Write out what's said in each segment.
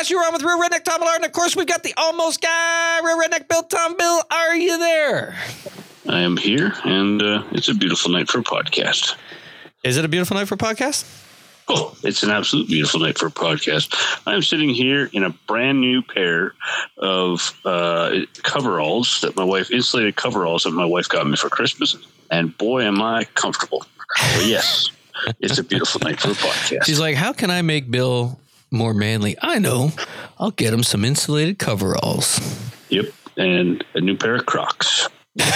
one of the Redneck Country Podcasts. You're on with Real Redneck Tom Millard, and of course, we've got the almost guy, Real Redneck Bill Tom Bill. Are you there? I am here, and uh, it's a beautiful night for a podcast. Is it a beautiful night for a podcast? Oh, it's an absolute beautiful night for a podcast. I'm sitting here in a brand new pair of uh, coveralls that my wife, insulated coveralls that my wife got me for Christmas, and boy, am I comfortable. So yes, it's a beautiful night for a podcast. She's like, how can I make Bill more manly? I know. I'll get him some insulated coveralls. Yep, and a new pair of Crocs.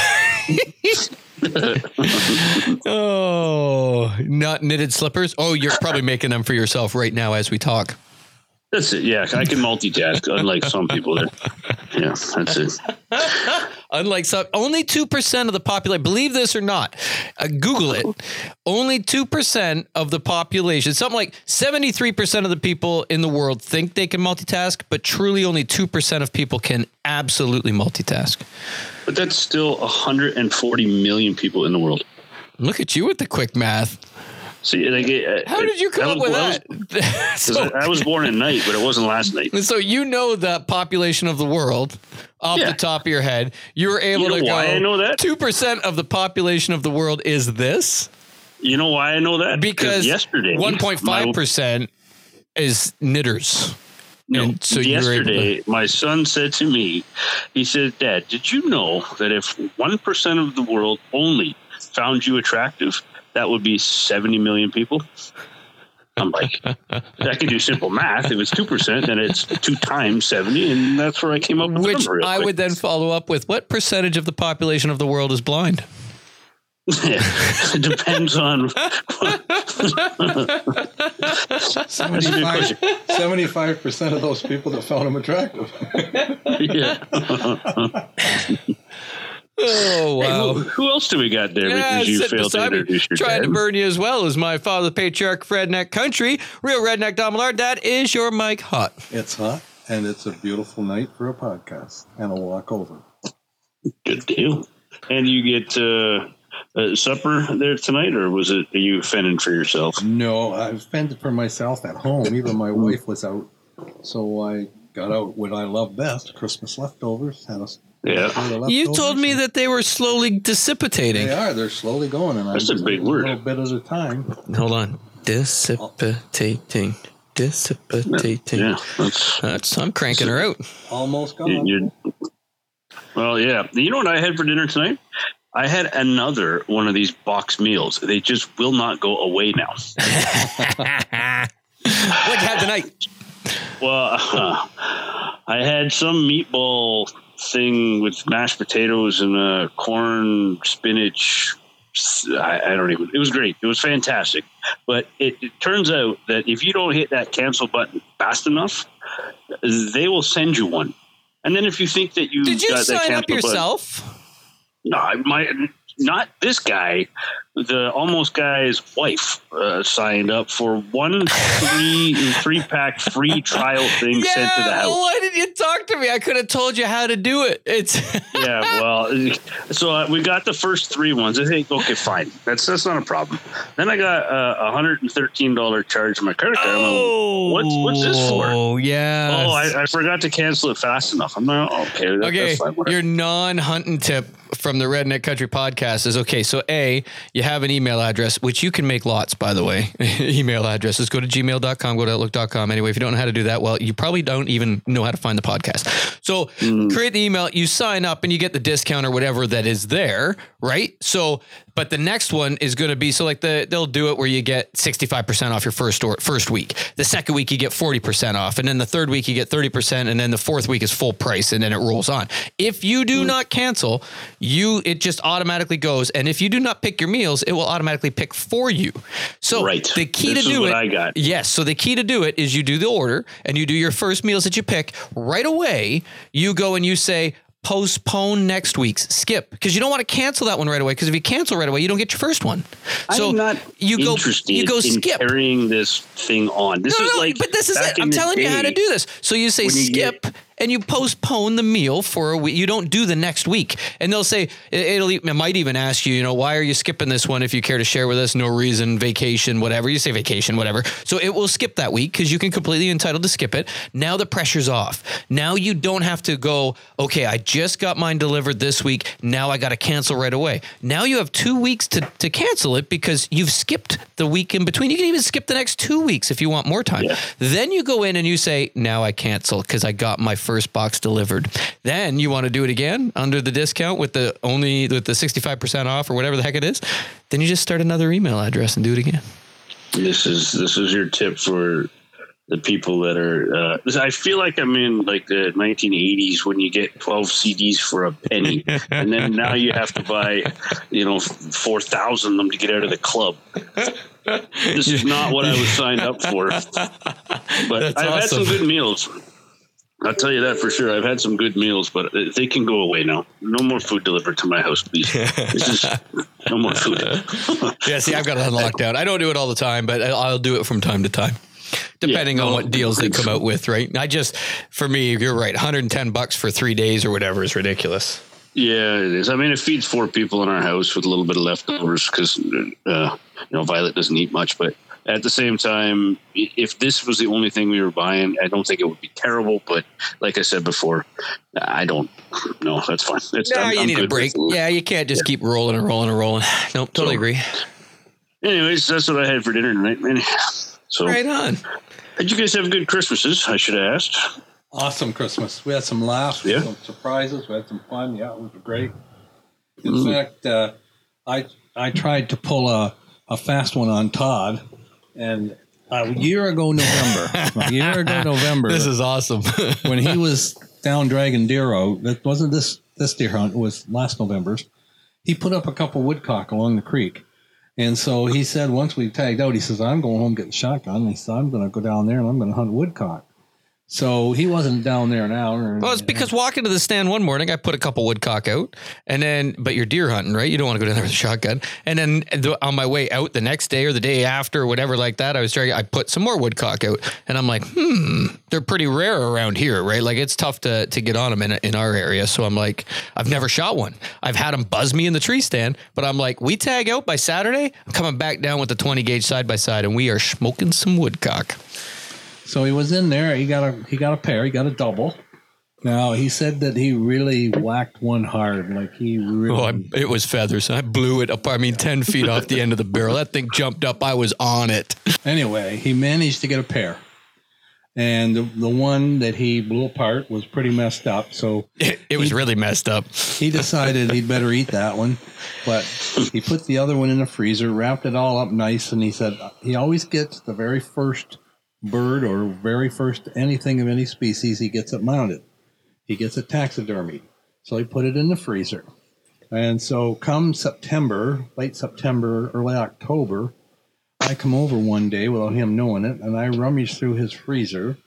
oh, not knitted slippers. Oh, you're probably making them for yourself right now as we talk. That's it. Yeah, I can multitask, unlike some people. That, yeah, that's it. Unlike some, only two percent of the population. Believe this or not, uh, Google it. Only two percent of the population. Something like seventy-three percent of the people in the world think they can multitask, but truly only two percent of people can absolutely multitask. But that's still 140 million people in the world. Look at you with the quick math. See, like, uh, How did you come up was- with was- that? so, I was born at night, but it wasn't last night. so you know the population of the world off Yeah. the top of your head. You were able You know to why I know that? Two percent of the population of the world is this You know why I know that? because yesterday, one point five percent is knitters. No, And so you were able yesterday, my son said to me, he said, Dad, did you know that if 1% of the world only found you attractive, that would be 70 million people? I'm like, I can do simple math. If it's 2%, then it's two times 70. And that's where I came up with the Which number real I quick. would then follow up with what percentage of the population of the world is blind? it depends on. 75 percent of those people that found him attractive. yeah. Oh Hey, wow. who, who else do we got there? Yeah, because you sitting failed to beside me, introduce your trying to dad. burn you as well as my father, the patriarch, Redneck Country, real Redneck Don Millard. That is your Mike Hot. it's hot and it's a beautiful night for a podcast and a walk over. Good deal. And you get uh, uh, supper there tonight, or was it are you fending for yourself? No, I've fended for myself at home. Even my wife was out, so I got out what I love best: Christmas leftovers. Had a Yeah, You told me that they were slowly dissipating. they are. They're slowly going, and That's I'm a big a little bit at a time. Hold on. Dissipating. Dissipating. yeah. That's That's I'm cranking her out. Almost gone. you well, yeah. You know what I had for dinner tonight? I had another one of these box meals. They just will not go away now. What you had tonight? Well, I had some meatball thing with mashed potatoes and uh, corn, spinach. I, I don't even. It was great. It was fantastic. But it, it turns out that if you don't hit that cancel button fast enough, they will send you one. And then if you think that you Did you sign up cancel button- yourself? no, I- my not this guy. The almost guy's wife uh, signed up for one three three pack free trial thing sent to the house. why did you talk to me? I could have told you how to do it. It's yeah, well, so uh, we got the first three ones. I think okay, fine, that's that's not a problem. Then I got uh, a hundred and thirteen dollar charge on my credit card. I'm like, oh, what's what's this for? Oh yeah. Oh, I, I forgot to cancel it fast enough. I'm not okay. That, Okay, your non-hunting tip from the Redneck Country podcast is okay. So, A, you have an email address, which you can make lots, by the way. email addresses go to gmail.com, go to outlook.com. Anyway, if you don't know how to do that, well, you probably don't even know how to find the podcast. So, mm. create the email, you sign up, and you get the discount or whatever that is there, right? So, but the next one is going to be so like the they'll do it where you get 65% off your first or first week. The second week you get 40% off and then the third week you get 30% and then the fourth week is full price and then it rolls on. If you do mm. not cancel, you it just automatically goes and if you do not pick your meals, it will automatically pick for you. So Right. the key This to do what it I got. Yes, so the key to do it is you do the order and you do your first meals that you pick right away. You go and you say postpone next week's skip because you don't want to cancel that one right away because if you cancel right away you don't get your first one so I'm not you go interested you go in skip carrying this thing on. This no, is no, like but this is it. I'm in the telling you how to do this. So you say when you skip, get- and you postpone the meal for a week. You don't do the next week, and they'll say it'll. It might even ask you, you know, why are you skipping this one? If you care to share with us, no reason, vacation, whatever. You say vacation, whatever. So it will skip that week because you can completely entitled to skip it. Now the pressure's off. Now you don't have to go. Okay, I just got mine delivered this week. Now I got to cancel right away. Now you have two weeks to to cancel it because you've skipped the week in between. You can even skip the next two weeks if you want more time. Yeah. Then you go in and you say, now I cancel because I got my first box delivered. Then you want to do it again under the discount with the only with the 65% off or whatever the heck it is. Then you just start another email address and do it again. This is this is your tip for the people that are. Uh, I feel like I'm in like the 1980s when you get 12 CDs for a penny, and then now you have to buy, you know, 4,000 of them to get out of the club. This is not what I was signed up for. But That's I've had some good meals. I'll tell you that for sure. I've had some good meals, but they can go away now. No more food delivered to my house, please. Is no more food. Yeah, see, I've got it on lockdown. I don't do it all the time, but I'll- do it from time to time. Depending Yeah, on what deals they come out with, right? I just, for me, you're right. 110 bucks for three days or whatever is ridiculous. Yeah, it is. I mean, it feeds four people in our house with a little bit of leftovers because, uh, you know, Violet doesn't eat much. But at the same time, if this was the only thing we were buying, I don't think it would be terrible. But like I said before, I don't. No, that's fine. It's, No, I'm- you I'm need a break. Yeah, you can't just keep rolling and rolling and rolling. Nope, totally So- agree. Anyways, that's what I had for dinner tonight, man. So, Right on. did you guys have good Christmases? I should have asked. Awesome Christmas. We had some laughs, Yeah. some surprises. We had some fun. Yeah, it was great. In Mm. fact, uh, I I tried to pull a, a fast one on Todd, and a year ago November, a year ago November, This is awesome. when he was down dragging deer out, that wasn't this this deer hunt, it was last November's. He put up a couple woodcock along the creek. And so he said, once we tagged out, he says, I'm going home getting shotgun. And he said, I'm going to go down there and I'm going to hunt woodcock. So he wasn't down there now. Or, well, it's because walking to the stand one morning, I put a couple woodcock out, and then, but you're deer hunting, right? You don't want to go down there with a shotgun. And then the, on my way out the next day or the day after or whatever like that, I was trying, I put some more woodcock out, and I'm like, hmm, they're pretty rare around here, right? Like it's tough to to get on them in in our area. So I'm like, I've never shot one. I've had them buzz me in the tree stand, but I'm like, we tag out by Saturday. I'm coming back down with the 20 gauge side by side, and we are smoking some woodcock. So he was in there. He got a he got a pair. He got a double. Now he said that he really whacked one hard. Like he really. Oh, I, it was feathers. I blew it up. I mean, 10 feet off the end of the barrel. That thing jumped up. I was on it. Anyway, he managed to get a pair. And the, the one that he blew apart was pretty messed up. So It, it was really messed up. he decided he'd better eat that one. But he put the other one in the freezer, wrapped it all up nice, and he said he always gets the very first bird or very first anything of any species, he gets it mounted. He gets it taxidermied. So he put it in the freezer. And so come September, late September, early October, I come over one day without him knowing it, and I rummage through his freezer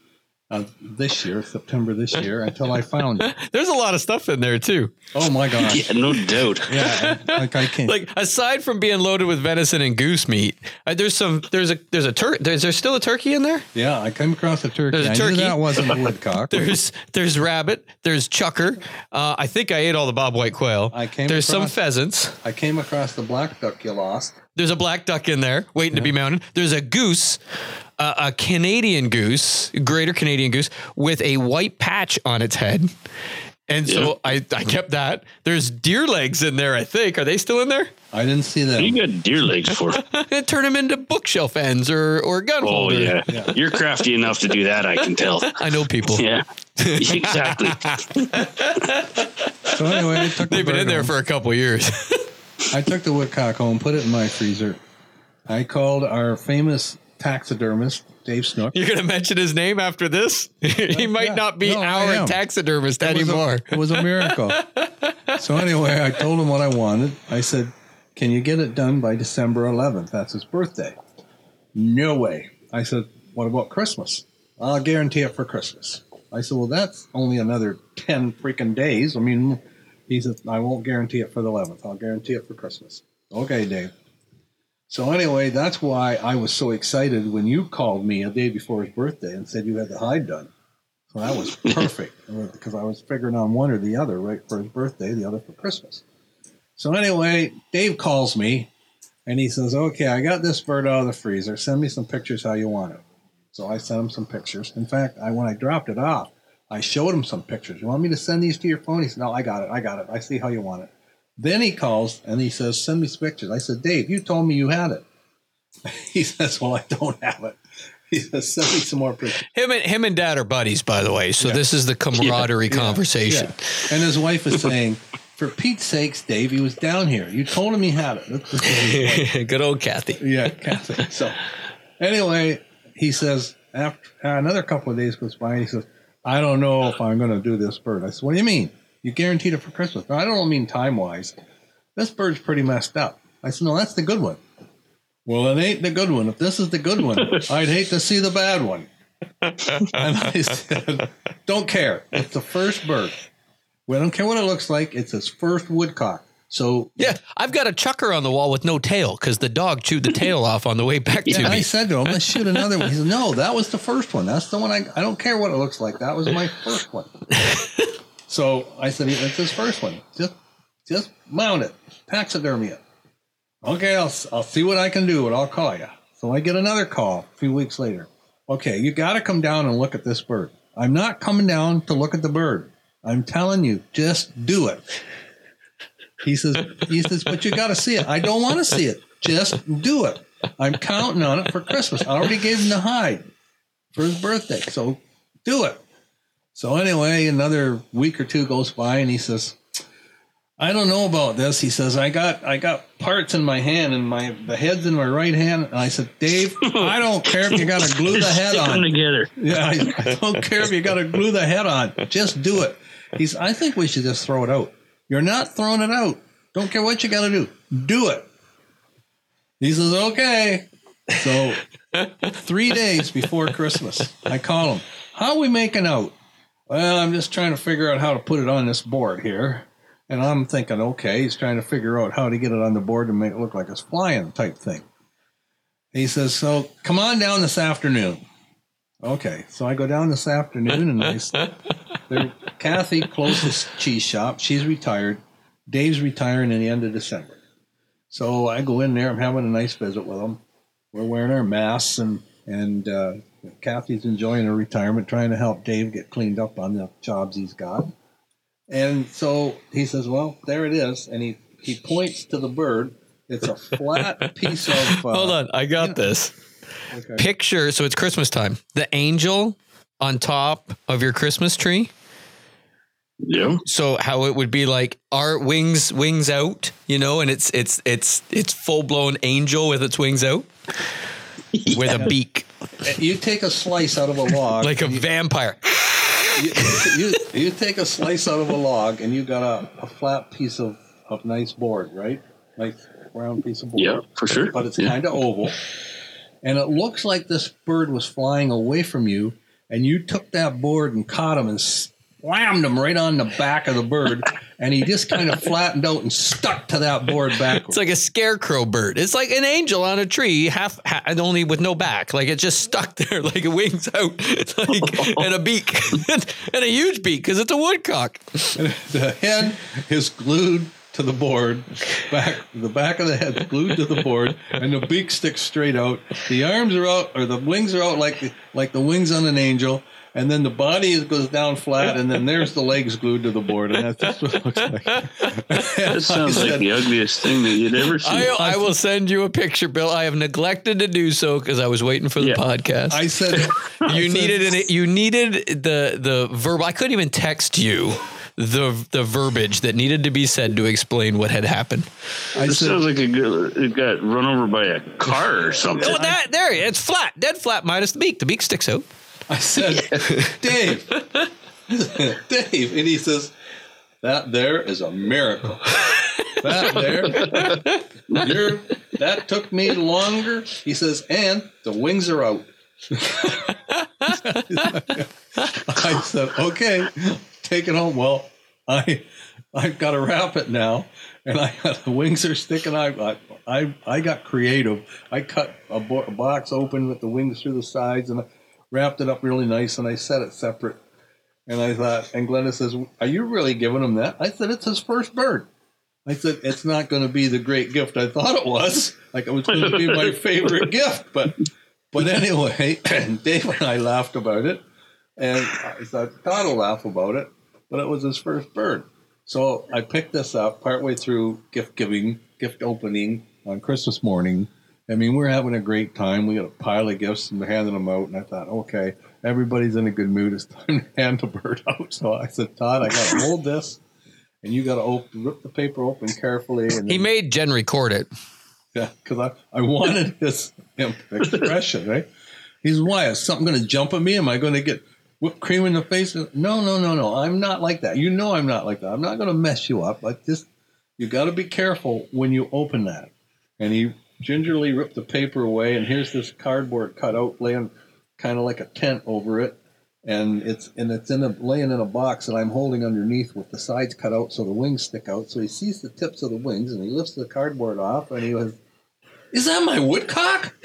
uh, this year, September this year, until I found it. There's a lot of stuff in there, too. Oh my gosh! Yeah, no doubt. Yeah, like I can't. Like, aside from being loaded with venison and goose meat, uh, there's some, there's a, there's a tur, there's there still a turkey in there? Yeah, I came across a turkey. There's a I turkey. knew that wasn't a woodcock. There's, there's rabbit, there's chukar. Uh, I think I ate all the bobwhite quail. I came there's some pheasants. I came across the black duck you lost. There's a black duck in there waiting to be mounted. There's a goose, uh, a Canadian goose, greater Canadian goose, with a white patch on its head. And so I, I kept that. There's deer legs in there, I think. Are they still in there? I didn't see that. What you got deer legs for? and turn them into bookshelf ends or, or gun Oh holder. yeah. you're crafty enough to do that. I can tell. I know people. Yeah, exactly. So anyway, I took They've been bird in there home. for a couple years. I took the woodcock home, put it in my freezer. I called our famous taxidermist, Dave Snook. You're going to mention his name after this? he uh, might yeah. not be No, our taxidermist It was a- anymore. it was a miracle. so anyway, I told him what I wanted. I said, "Can you get it done by December 11th? That's his birthday." No way. I said, "What about Christmas?" I'll guarantee it for Christmas. I said, "Well, that's only another 10 freaking days." I mean, he said, "I won't guarantee it for the 11th. I'll guarantee it for Christmas." Okay, Dave. So anyway, that's why I was so excited when you called me a day before his birthday and said you had the hide done. So that was perfect because I was figuring on one or the other, right for his birthday, the other for Christmas. So anyway, Dave calls me and he says, "Okay, I got this bird out of the freezer. Send me some pictures how you want it." So I sent him some pictures. In fact, I when I dropped it off, I showed him some pictures. You want me to send these to your phone? He said, "No, I got it. I got it. I see how you want it." Then he calls and he says, "Send me some pictures." I said, "Dave, you told me you had it." He says, "Well, I don't have it." He says, "Send me some more pictures." Him and him and dad are buddies, by the way. So Yeah. this is the camaraderie conversation. Yeah. And his wife is saying, "For Pete's sakes, Dave, he was down here. You told him he had it." This is his wife. Good old Kathy. yeah, Kathy. So anyway, he says after another couple of days goes by, and he says, "I don't know if I'm going to do this bird." I said, "What do you mean? You guaranteed it for Christmas?" No, I don't mean time wise. This bird's pretty messed up. I said, "No, that's the good one." Well, it ain't the good one. If this is the good one, I'd hate to see the bad one. and I said, "Don't care. It's the first bird. We don't care what it looks like. It's his first woodcock." So Yeah, I've got a chukar on the wall with no tail because the dog chewed the tail off on the way back to Yeah, I said to him, let's shoot another one. He said, no, that was the first one. That's the one I, I don't care what it looks like. That was my first one. so I said, it's his first one. Just, just mount it, taxidermy. Okay, I'll, I'll see what I can do, but I'll call you. So I get another call a few weeks later. Okay, you got to come down and look at this bird. I'm not coming down to look at the bird. I'm telling you, just do it. He says, he says, but you got to see it. I don't want to see it. Just do it. I'm counting on it for Christmas. I already gave him the hide for his birthday. So do it. So anyway, another week or two goes by and he says, I don't know about this. He says, I got I got parts in my hand and my the head's in my right hand. And I said, Dave, I don't care if you gotta glue the head on. together. Yeah, I, I don't care if you got to glue the head on. Just do it. He's. I think we should just throw it out. You're not throwing it out. Don't care what you got to do. Do it. He says, okay. So three days before Christmas, I call him. How are we making out? Well, I'm just trying to figure out how to put it on this board here. And I'm thinking, okay, he's trying to figure out how to get it on the board and make it look like it's flying type thing. He says, so come on down this afternoon. Okay, so I go down this afternoon and I, there, Kathy closed the cheese shop. She's retired. Dave's retiring in the end of December. So I go in there. I'm having a nice visit with him. We're wearing our masks and and uh, Kathy's enjoying her retirement, trying to help Dave get cleaned up on the jobs he's got. And so he says, "Well, there it is," and he he points to the bird. It's a flat piece of. Uh, Hold on, I got this. okay. Picture, so it's Christmas time. The angel on top of your Christmas tree. Yeah. So how it would be like our wings wings out, you know, and it's it's it's it's full blown angel with its wings out. With a beak. You take a slice out of a log, Like a you- vampire. you, you, you take a slice out of a log and you got a, a flat piece of, of nice board, right? Nice round piece of board. Yeah, for sure. But it's Yeah. kind of oval. And it looks like this bird was flying away from you, and you took that board and caught him and slammed him right on the back of the bird, and he just kind of flattened out and stuck to that board backwards. It's like a scarecrow bird. It's like an angel on a tree, half, half and only with no back. Like it just stuck there, like wings out, it's like and a beak, and a huge beak because it's a woodcock. the head is glued to the board back the back of the head is glued to the board and the beak sticks straight out the arms are out or the wings are out like the like the wings on an angel and then the body goes down flat and then there's the legs glued to the board and that's just what it looks like That sounds like the ugliest thing that you'd ever see. I, I will send you a picture, Bill. I have neglected to do so because I was waiting for the Yeah. podcast. I said you needed an, you needed the the verb. I couldn't even text you the the verbiage that needed to be said to explain what had happened. I This said sounds like it got run over by a car or something. Oh, that there it's flat, dead flat minus the beak. The beak sticks out. I said Dave Dave and he says that there is a miracle that there you're, that took me longer he says and the wings are out I said, okay, take it home. Well, I I've got to wrap it now, and I the wings are sticking. I I I, I got creative. I cut a, bo- a box open with the wings through the sides, and wrapped it up really nice, and I set it separate. And I thought, and Glenda says, Are you really giving him that? I said, It's his first bird. I said, It's not going to be the great gift I thought it was. Like it was going to be my favorite gift. But but anyway, Dave and I laughed about it. And I thought, Todd will laugh about it. But it was his first bird. So I picked this up partway through gift giving, gift opening on Christmas morning. I mean, we're having a great time. We got a pile of gifts and we're handing them out. And I thought, okay, everybody's in a good mood. It's time to hand the bird out. So I said, Todd, I got to hold this, and you got to rip the paper open carefully. And He made Jen record it. yeah, because I, I wanted his expression, right? He's why is something going to jump at me? Am I going to get whipped cream in the face? No, no, no, no. I'm not like that. You know I'm not like that. I'm not going to mess you up. Like just you got to be careful when you open that. And he gingerly ripped the paper away, and here's this cardboard cutout laying kind of like a tent over it. And it's and it's in a laying in a box that I'm holding underneath with the sides cut out so the wings stick out. So he sees the tips of the wings and he lifts the cardboard off and he was, "Is that my woodcock?"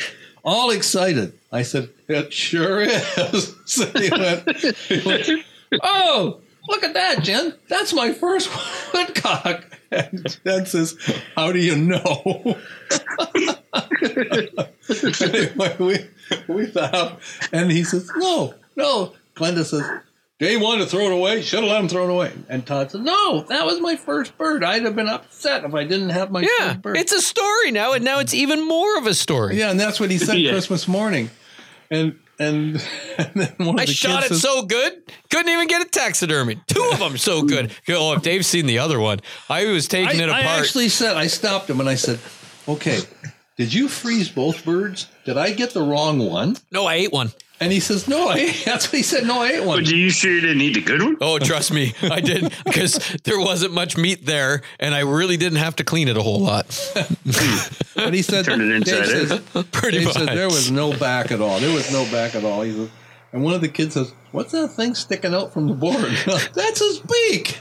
All excited. I said, "It sure is." so he went, he went, "Oh, look at that, Jen! That's my first woodcock." And Jen says, "How do you know?" anyway, we we laugh, and he says, "No, no." Glenda says, "Dave wanted to throw it away. Should have let him throw it away." And Todd said, "No, that was my first bird. I'd have been upset if I didn't have my Yeah, first bird." it's a story now, and now it's even more of a story. yeah, and that's what he said Yeah. Christmas morning, and and, and then one of I the shot it says, so good, couldn't even get it taxidermy. Two of them so good. Oh, if Dave's seen the other one, I was taking I, it I apart. actually said I stopped him and I said, "Okay, did you freeze both birds? Did I get the wrong one?" no, I ate one. And he says, "No, I." That's what he said. No, I ate one. But you sure you didn't eat the good one? Oh, trust me, I did because there wasn't much meat there, and I really didn't have to clean it a whole lot. But he said, Turn it inside Dave out. says, Pretty Dave much. said there was no back at all. There was no back at all. He says, and one of the kids says, "What's that thing sticking out from the board?" That's his beak.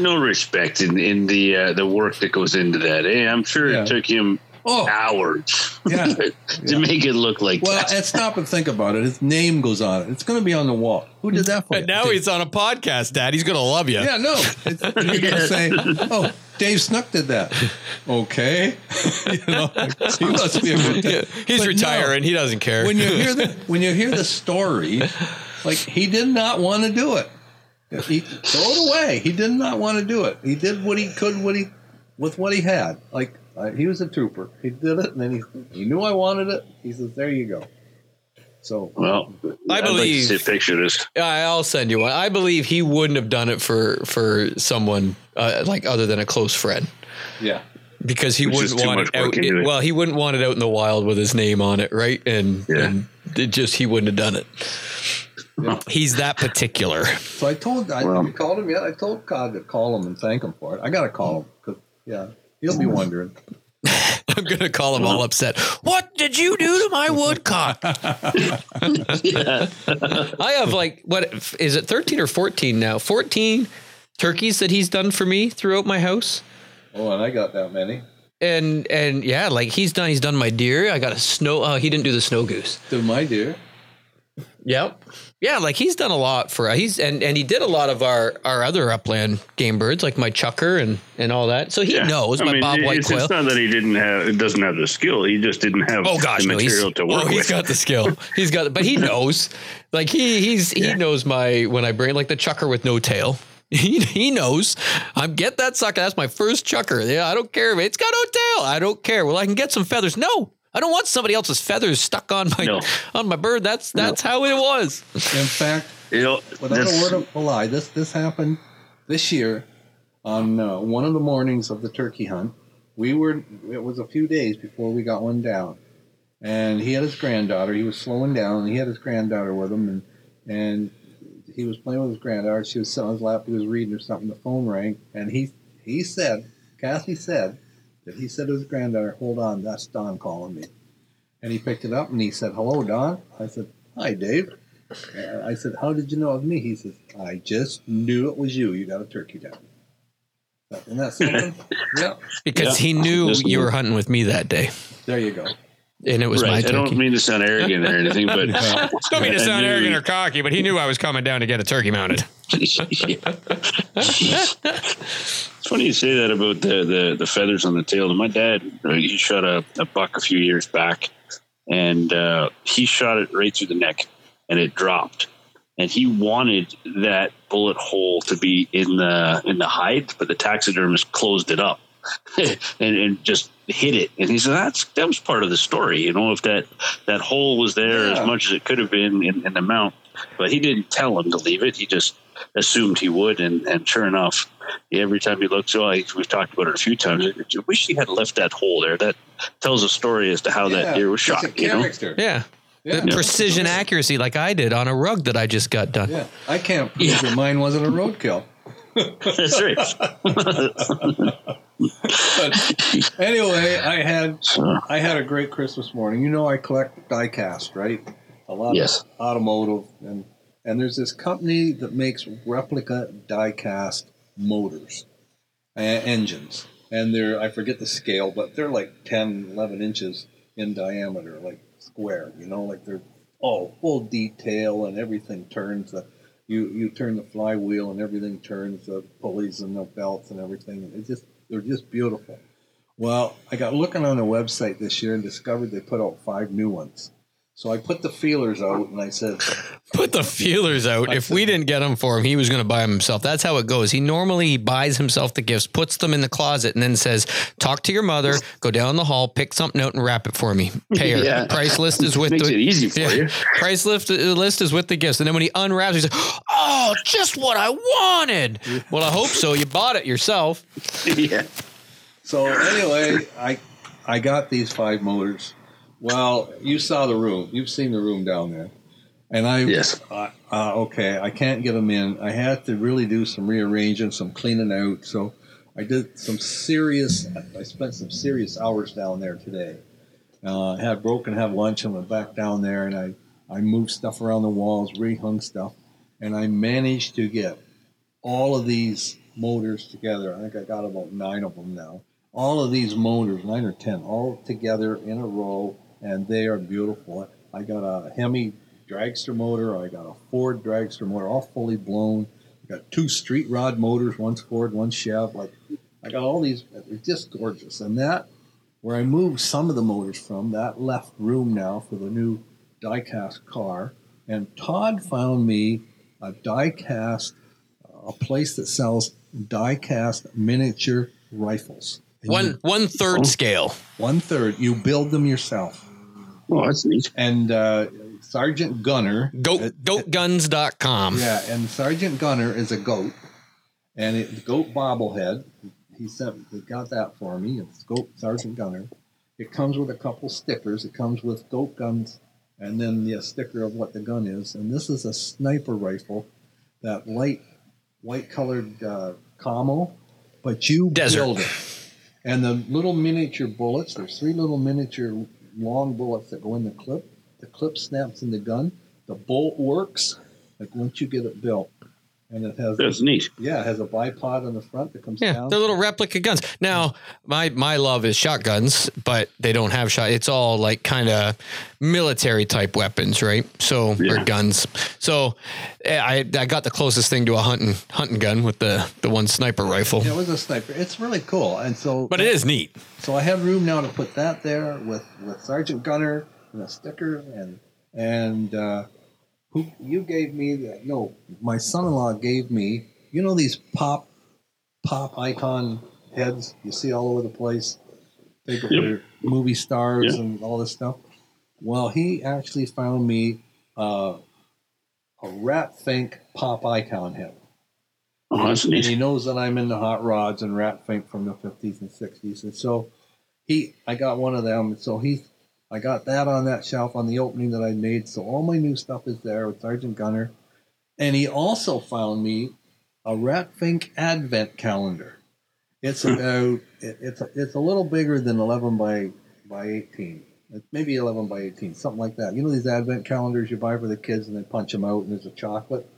No respect in, in the uh, the work that goes into that. Hey, I'm sure Yeah. it took him Oh, hours Yeah. to make it look like well, that. and stop and think about it. His name goes on it. It's going to be on the wall. Who did that for you? And now he's on a podcast, Dad. He's gonna love you. Yeah, no. It's, you're going to say, oh, Dave Snook did that. Okay. you know, he must be a good Yeah, He's But no. retiring. He doesn't care. When you hear the when you hear the story, like he did not want to do it. He throw it away. He did not want to do it. He did what he could, what he with what he had. Like uh, he was a trooper. He did it, and then he he knew I wanted it. He says, "There you go." So well, I I'd believe- like to see a picture of this. I- I'll send you one. I believe he wouldn't have done it for for someone uh, like other than a close friend yeah, because he Which wouldn't want much it out. it. well, he wouldn't want it out in the wild with his name on it, right? And, Yeah. and it just he wouldn't have done it. He's that particular. So I told I Well- you called him yet. I told Todd to call him and thank him for it. I got to call him because yeah, he'll be wondering. I'm gonna call him all upset. What did you do to my woodcock? I have like what is it 13 or 14 now? 14 turkeys that he's done for me throughout my house. Oh, and I got that many. And and yeah, like he's done he's done my deer. I got a snow uh, he didn't do the snow goose. To my deer? Yep. Yeah, like he's done a lot for us. he's and and he did a lot of our our other upland game birds like my chukar and and all that. So he Yeah. knows I my mean, bob white it's, quail. it's not that he didn't have, it doesn't have the skill. He just didn't have Oh gosh, the no, material to work with. oh, he's with. got the skill. He's got, but he knows. Like he he's he Yeah. knows my when I bring like the chukar with no tail. He he knows. I'm get that sucker. That's my first chukar. Yeah, I don't care. if It's got no tail. I don't care. Well, I can get some feathers. No, I don't want somebody else's feathers stuck on my No. on my bird. That's that's how it was. In fact, You know, without that's- a word of a lie, this this happened this year on uh, one of the mornings of the turkey hunt. We were it was a few days before we got one down, and he had his granddaughter. He was slowing down, and he had his granddaughter with him, and and he was playing with his granddaughter. She was sitting on his lap. He was reading or something. The phone rang, and he he said, Kathy said that he said to his granddaughter, "Hold on, that's Don calling me." And he picked it up and he said, "Hello, Don." I said, "Hi, Dave." And I said, "How did you know it was me?" He says, "I just knew it was you. You got a turkey down." Isn't that something? yeah. Because Yeah. he knew you were hunting with me that day. There you go. And it was my right. I don't mean to sound arrogant or anything, but I Don't mean to I sound knew- arrogant or cocky, but he knew I was coming down to get a turkey mounted. it's funny you say that about the, the, the feathers on the tail. My dad, uh, he shot a, a buck a few years back, and uh, he shot it right through the neck, and it dropped. And he wanted that bullet hole to be in the in the hide, but the taxidermist closed it up and, and just hit it. And he said that's that was part of the story. You know, if that that hole was there Yeah. as much as it could have been in, in the mount, but he didn't tell him to leave it. He just assumed he would, and, and sure enough, every time he looks, oh, I, we've talked about it a few times. I wish he had left that hole there. That tells a story as to how that deer was shot. It's You know, character. Yeah. Yeah. The precision accuracy, like I did on a rug that I just got done. Yeah, I can't prove that mine wasn't a roadkill. That's right. But anyway, I had So, I had a great Christmas morning. You know, I collect diecast, right? A lot Yes. of automotive, and and there's this company that makes replica diecast motors, uh, engines, and they're I forget the scale, but they're like 10, 11 inches in diameter, like square. You know, like they're all full detail and everything turns. The you you turn the flywheel and everything turns, the pulleys and the belts and everything. It's just they're just beautiful. Well, I got looking on the website this year and discovered they put out five new ones. So I put the feelers out and I said, Put the feelers out. If we didn't get them for him, he was going to buy them himself. That's how it goes. He normally buys himself the gifts, puts them in the closet, and then says, "Talk to your mother. Go down the hall, pick something out, and wrap it for me. Pay her. Yeah. Price list is with makes the it easy for Yeah. you. Price list, uh, list is with the gifts. And then when he unwraps, he's like, "Oh, just what I wanted." Well, I hope so. You bought it yourself. yeah. so anyway, I I got these five motors. Well, you saw the room. You've seen the room down there. And I Yes. uh, uh, okay, I can't get them in. I had to really do some rearranging, some cleaning out. So I did some serious. I spent some serious hours down there today. Uh, had broken, had lunch, and went back down there, and I I moved stuff around the walls, rehung stuff, and I managed to get all of these motors together. I think I got about nine of them now. All of these motors, nine or ten, all together in a row, and they are beautiful. I got a Hemi dragster motor. I got a Ford dragster motor, all fully blown. I got two street rod motors, one's Ford, one's Chev. Like I got all these. They're just gorgeous. And that, where I moved some of the motors from, that left room now for the new diecast car. And Todd found me a diecast, a place that sells diecast miniature rifles. And One you- one third oh. scale. one third. You build them yourself. Oh, that's neat. And uh, Sergeant Gunner. Goat uh, goatguns.com. Yeah, and Sergeant Gunner is a goat, and it, the goat bobblehead. He sent, he got that for me. It's goat Sergeant Gunner. It comes with a couple stickers. It comes with goat guns, and then the sticker of what the gun is. And this is a sniper rifle, that light, white colored uh, camo, but you Desert. build it. And the little miniature bullets. There's three little miniature long bullets that go in the clip. The clip snaps in the gun. The bolt works like once you get it built, and it has That's neat. yeah, it has a bipod on the front that comes Yeah, down. they're little replica guns. Now, my my love is shotguns, but they don't have shot. It's all like kind of military type weapons, right? So or Yeah. guns. So eh, I I got the closest thing to a hunting hunting gun with the the one sniper rifle. Yeah, it was a sniper. It's really cool, and so But it is neat. so I have room now to put that there with with Sergeant Gunner and a sticker and and uh, who you gave me that? No, my son-in-law gave me. You know these pop pop icon heads you see all over the place. They go Yep. movie stars Yeah. and all this stuff. Well, he actually found me uh, a Rat Fink pop icon head. Oh, that's And he knows that I'm into hot rods and Rat Fink from the 50s and 60s. And so he, I got one of them. And so he, I got that on that shelf on the opening that I made. So all my new stuff is there with Sergeant Gunner. And he also found me a Rat Fink Advent calendar. It's hmm. about, it, it's, a, it's a little bigger than 11 by, by 18. It's maybe 11 by 18, something like that. You know these Advent calendars you buy for the kids and they punch them out and there's a chocolate?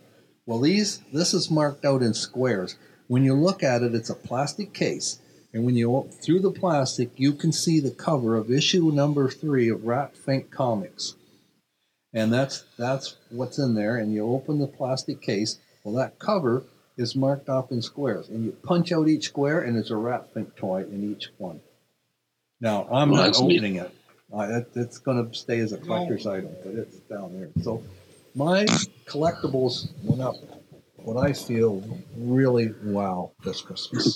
Well, these this is marked out in squares. When you look at it, it's a plastic case, And when you o- through the plastic, you can see the cover of issue number three of Rat Fink Comics, and that's that's what's in there. And you open the plastic case. Well, that cover is marked off in squares, and you punch out each square, and there's a Rat Fink toy in each one. Now I'm Well, not that's neat. opening it. Uh, that, it's going to stay as a collector's item, but it's down there. So my collectibles went up. What I feel really wow this Christmas.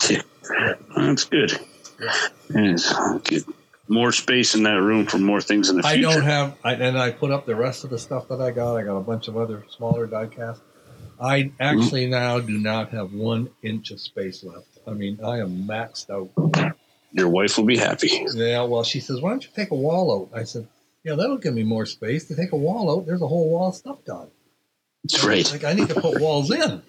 That's good. Yeah. Yes, good. More space in that room for more things in the future. I don't have, I, and I put up the rest of the stuff that I got. I got a bunch of other smaller die casts. I actually mm-hmm. now do not have one inch of space left. I mean, I am maxed out. Your wife will be happy. Yeah, well, she says, why don't you take a wall out? I said, yeah, that'll give me more space. To take a wall out, there's a whole wall of stuff done. That's right. Like, I need to put walls in.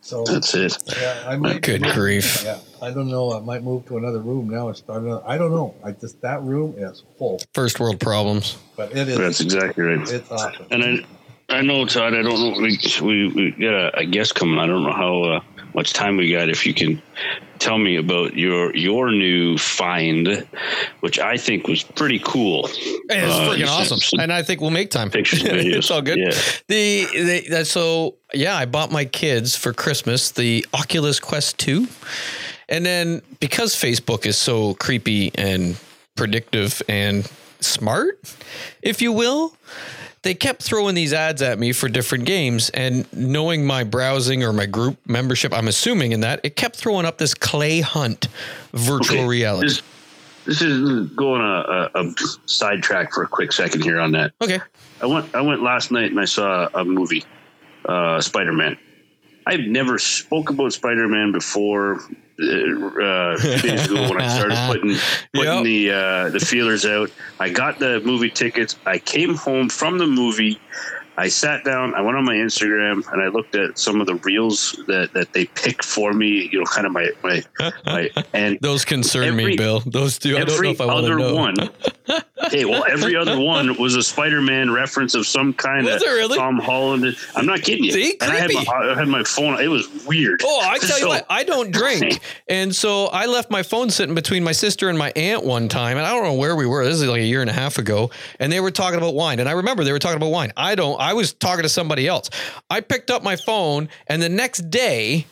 So, That's it. yeah, I might. Good grief. Yeah, I don't know. I might move to another room now and start another. I don't know. I just, that room is full, First world problems. but it is, That's exactly right. it's awesome. And I, I know Todd. I don't know. We we, we got a, a guest coming. I don't know how uh, much time we got. If you can tell me about your your new find, which I think was pretty cool. It's Uh, freaking awesome, and I think we'll make time. Pictures, videos. it's all good. Yeah. The, the so yeah, I bought my kids for Christmas the Oculus Quest two, and then because Facebook is so creepy and predictive and smart, if you will. They kept throwing these ads at me for different games, and knowing my browsing or my group membership, I'm assuming in that it kept throwing up this Clay Hunt virtual Okay, reality. This, this is going a, a, a sidetrack for a quick second here on that. okay, I went I went last night and I saw a movie, uh, Spider Man. I've never spoke about Spider Man before. Uh, uh, days ago when I started putting putting Yep. the uh, the feelers out, I got the movie tickets. I came home from the movie. I sat down. I went on my Instagram and I looked at some of the reels that, that they pick for me. You know, kind of my my, my and those concern me, Bill. Those two, I don't know every if I want to other know. one. hey, well, every other one was a Spider-Man reference of some kind Was of really? Tom Holland. I'm not kidding you. See? and I had, my, I had my phone. It was weird. Oh, I tell you what, I don't drink. And so I left my phone sitting between my sister and my aunt one time. And I don't know where we were. This is like a year and a half ago. And they were talking about wine. And I remember they were talking about wine. I don't, I was talking to somebody else. I picked up my phone and the next day,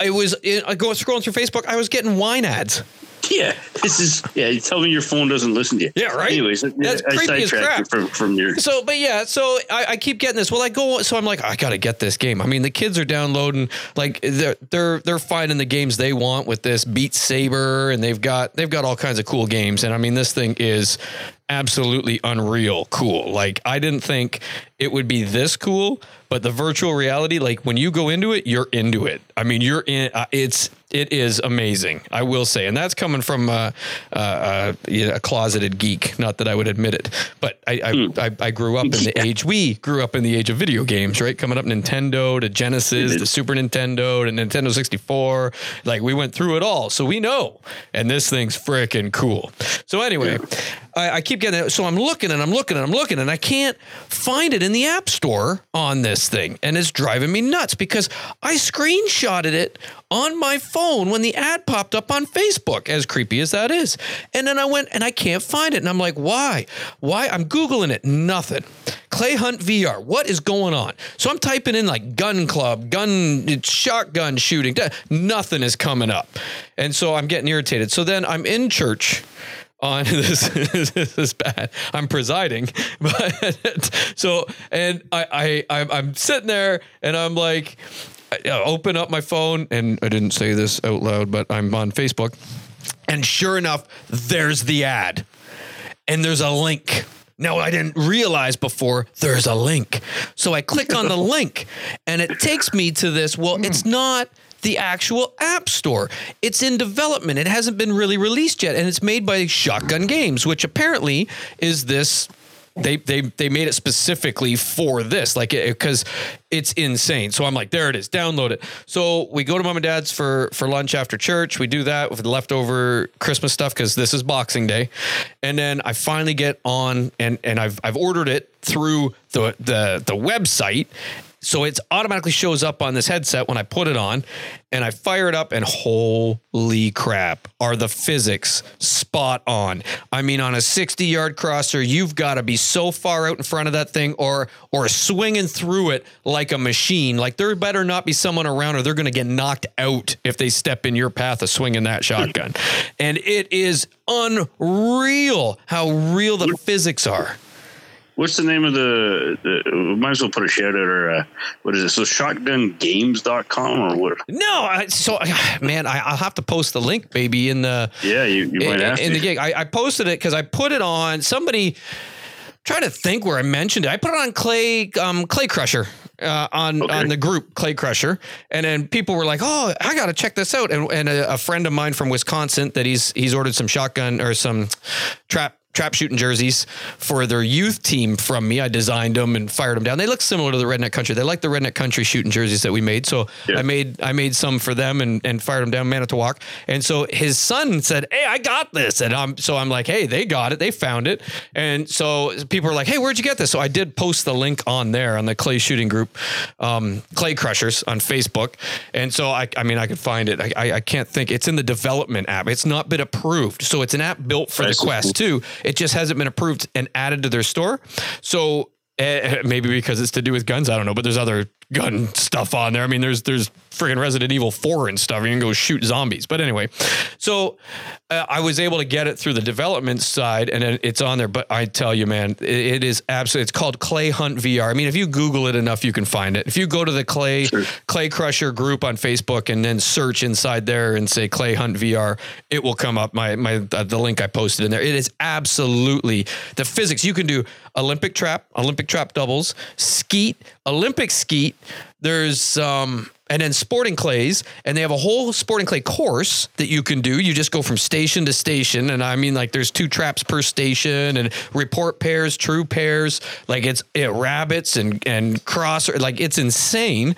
it was I go scrolling through Facebook. I was getting wine ads. Yeah, this is. Yeah, you tell me your phone doesn't listen to you. Yeah, right? Anyways, That's I creepy as crap. from from your. So, but yeah, so I, I keep getting this. Well, I go, so I'm like, I gotta get this game. I mean, the kids are downloading, like they're they're they're finding the games they want with this Beat Saber, and they've got they've got all kinds of cool games. And I mean, this thing is absolutely unreal cool. Like I didn't think it would be this cool, but the virtual reality, like when you go into it, you're into it. I mean, you're in. Uh, it's it is amazing. I will say, and that's coming from uh, uh, uh, a closeted geek. Not that I would admit it, but I I, I, I grew up in the age we grew up in the age of video games, right? Coming up Nintendo to Genesis to Super Nintendo to Nintendo 64. Like we went through it all, so we know. And this thing's freaking cool. So anyway, I, I keep getting it. So I'm looking and I'm looking and I'm looking and I can't find it in the App Store on this thing, and it's driving me nuts because I screenshotted it on my phone when the ad popped up on Facebook, as creepy as that is. And then I went and I can't find it. And I'm like, why? Why? I'm Googling it. Nothing. Clay Hunt VR. What is going on? So I'm typing in like gun club, gun, shotgun shooting. Nothing is coming up. And so I'm getting irritated. So then I'm in church on this, this is bad. I'm presiding, but so and I I I'm, I'm sitting there and I'm like, I open up my phone and I didn't say this out loud, but I'm on Facebook, and sure enough, there's the ad, and there's a link. Now I didn't realize before there's a link, so I click on the link, and it takes me to this. Well, it's not the actual app store. It's in development. It hasn't been really released yet, and it's made by Shotgun Games, which apparently is this. They they they made it specifically for this, like because it's insane. So I'm like, there it is, download it. So we go to mom and dad's for for lunch after church. We do that with the leftover Christmas stuff because this is Boxing Day, and then I finally get on and and I've I've ordered it through the the the website So it automatically shows up on this headset when I put it on and I fire it up and holy crap, are the physics spot on. I mean on a 60 yard crosser, you've got to be so far out in front of that thing or or swinging through it like a machine. Like there better not be someone around or they're going to get knocked out if they step in your path of swinging that shotgun. and it is unreal how real the physics are. What's the name of the, the might as well put a shout out or uh, what is it? So shotgungames.com or what? No, I, so man, I, will have to post the link, baby, in the yeah, you, you might in, have in to. the gig. I, I posted it because I put it on somebody. Try to think where I mentioned it. I put it on Clay um, Clay Crusher uh, on Okay. on the group Clay Crusher, and then people were like, "Oh, I got to check this out." And, and a, a friend of mine from Wisconsin that he's he's ordered some shotgun or some trap trap shooting jerseys for their youth team from me. I designed them and fired them down. They look similar to the Redneck Country. They like the Redneck Country shooting jerseys that we made. So Yeah. I made I made some for them and, and fired them down Manitowoc. And so his son said, "Hey, I got this." And I'm so I'm like, "Hey, they got it. They found it." And so people are like, "Hey, where'd you get this?" So I did post the link on there on the clay shooting group, um, Clay Crushers on Facebook. And so I I mean I could find it. I, I I can't think. It's in the development app. It's not been approved. So it's an app built for the That's Quest 2. It just hasn't been approved and added to their store. So uh, maybe because it's to do with guns, I don't know. But there's other gun stuff on there. I mean, there's there's friggin' Resident Evil 4 and stuff. You can go shoot zombies. But anyway, so uh, I was able to get it through the development side, and it's on there. But I tell you, man, it, it is absolutely. It's called Clay Hunt VR. I mean, if you Google it enough, you can find it. If you go to the Clay Sure. Clay Crusher group on Facebook and then search inside there and say Clay Hunt VR, it will come up. My my uh, the link I posted in there. It is absolutely the physics. You can do Olympic trap, Olympic trap doubles, skeet, Olympic skeet. There's um and then sporting clays, and they have a whole sporting clay course that you can do. You just go from station to station, and I mean, like, there's two traps per station, and report pairs, true pairs, like it's it, rabbits and and cross, like it's insane.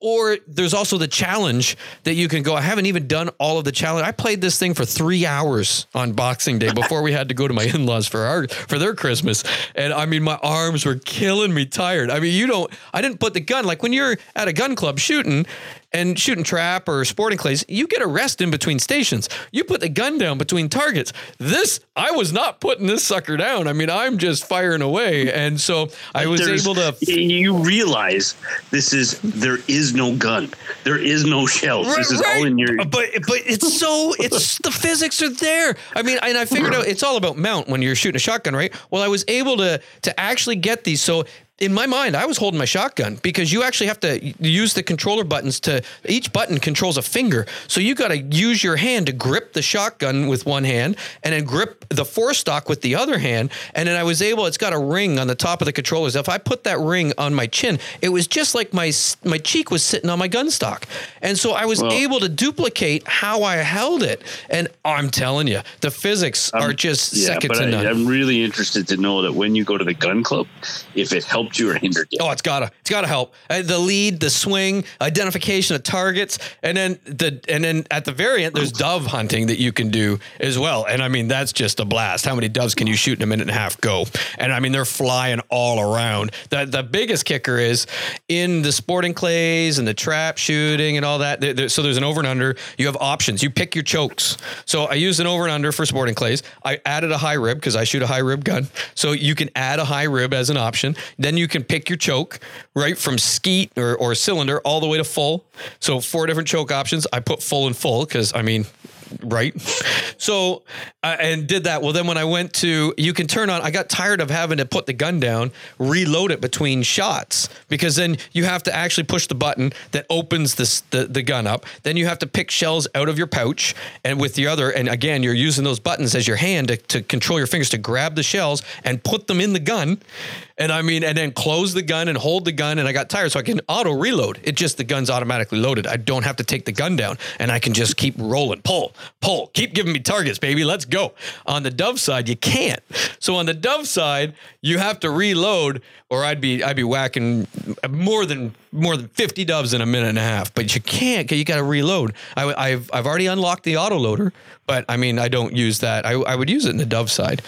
Or there's also the challenge that you can go. I haven't even done all of the challenge. I played this thing for three hours on Boxing Day before we had to go to my in-laws for our for their Christmas. And I mean, my arms were killing me tired. I mean, you don't. I didn't put the gun like when you're at a gun club shooting and shooting trap or sporting clays. You get a rest in between stations. You put the gun down between targets. This I was not putting this sucker down. I mean, I'm just firing away, and so I was There's- able to. You realize this is there is no gun, there is no shells. this is all in your. But but it's so it's the physics are there. I mean, and I figured out it's all about mount when you're shooting a shotgun, right? Well, I was able to to actually get these. So in my mind, I was holding my shotgun because you actually have to use the controller buttons to each button controls a finger. So you got to use your hand to grip the shotgun with one hand and then grip the forestock with the other hand. And then I was able, it's got a ring on the top of the controllers. If I put that ring on my chin, it was just like my my cheek was sitting on my gun stock. And so I was Well- able to duplicate how I held it. And I'm telling you, the physics um, are just yeah, second to I, none. I'm really interested to know that when you go to the gun club, if it helped you or hindered you. Oh, it's gotta, it's gotta help. Uh, the lead, the swing, identification of targets, and then the, and then at the variant, there's dove hunting that you can do as well. And I mean, that's just a blast. How many doves can you shoot in a minute and a half? Go. And I mean, they're flying all around. The the biggest kicker is in the sporting clays and the trap shooting and all that. so there's an over and under. You have options. You pick your chokes. So I used an over and under for sporting clays. I added a high rib because I shoot a high rib gun. So you can add a high rib as an option. Then you can pick your choke right from skeet or, or cylinder all the way to full. So four different choke options. I put full and full because I mean, right? So uh, and did that. Well, then when I went to, you can turn on. I got tired of having to put the gun down, reload it between shots because then you have to actually push the button that opens this the, the gun up. Then you have to pick shells out of your pouch and with the other. And again, you're using those buttons as your hand to, to control your fingers to grab the shells and put them in the gun. And I mean, and then close the gun and hold the gun. And I got tired, so I can auto reload. It just the gun's automatically loaded. I don't have to take the gun down, and I can just keep rolling, pull, pull, keep giving me targets, baby. Let's go. On the Dove side, you can't. So on the Dove side, you have to reload, or I'd be I'd be whacking more than more than fifty doves in a minute and a half. But you can't. 'cause You got to reload. I, have I've already unlocked the auto loader, but I mean I don't use that. I, I would use it in the Dove side.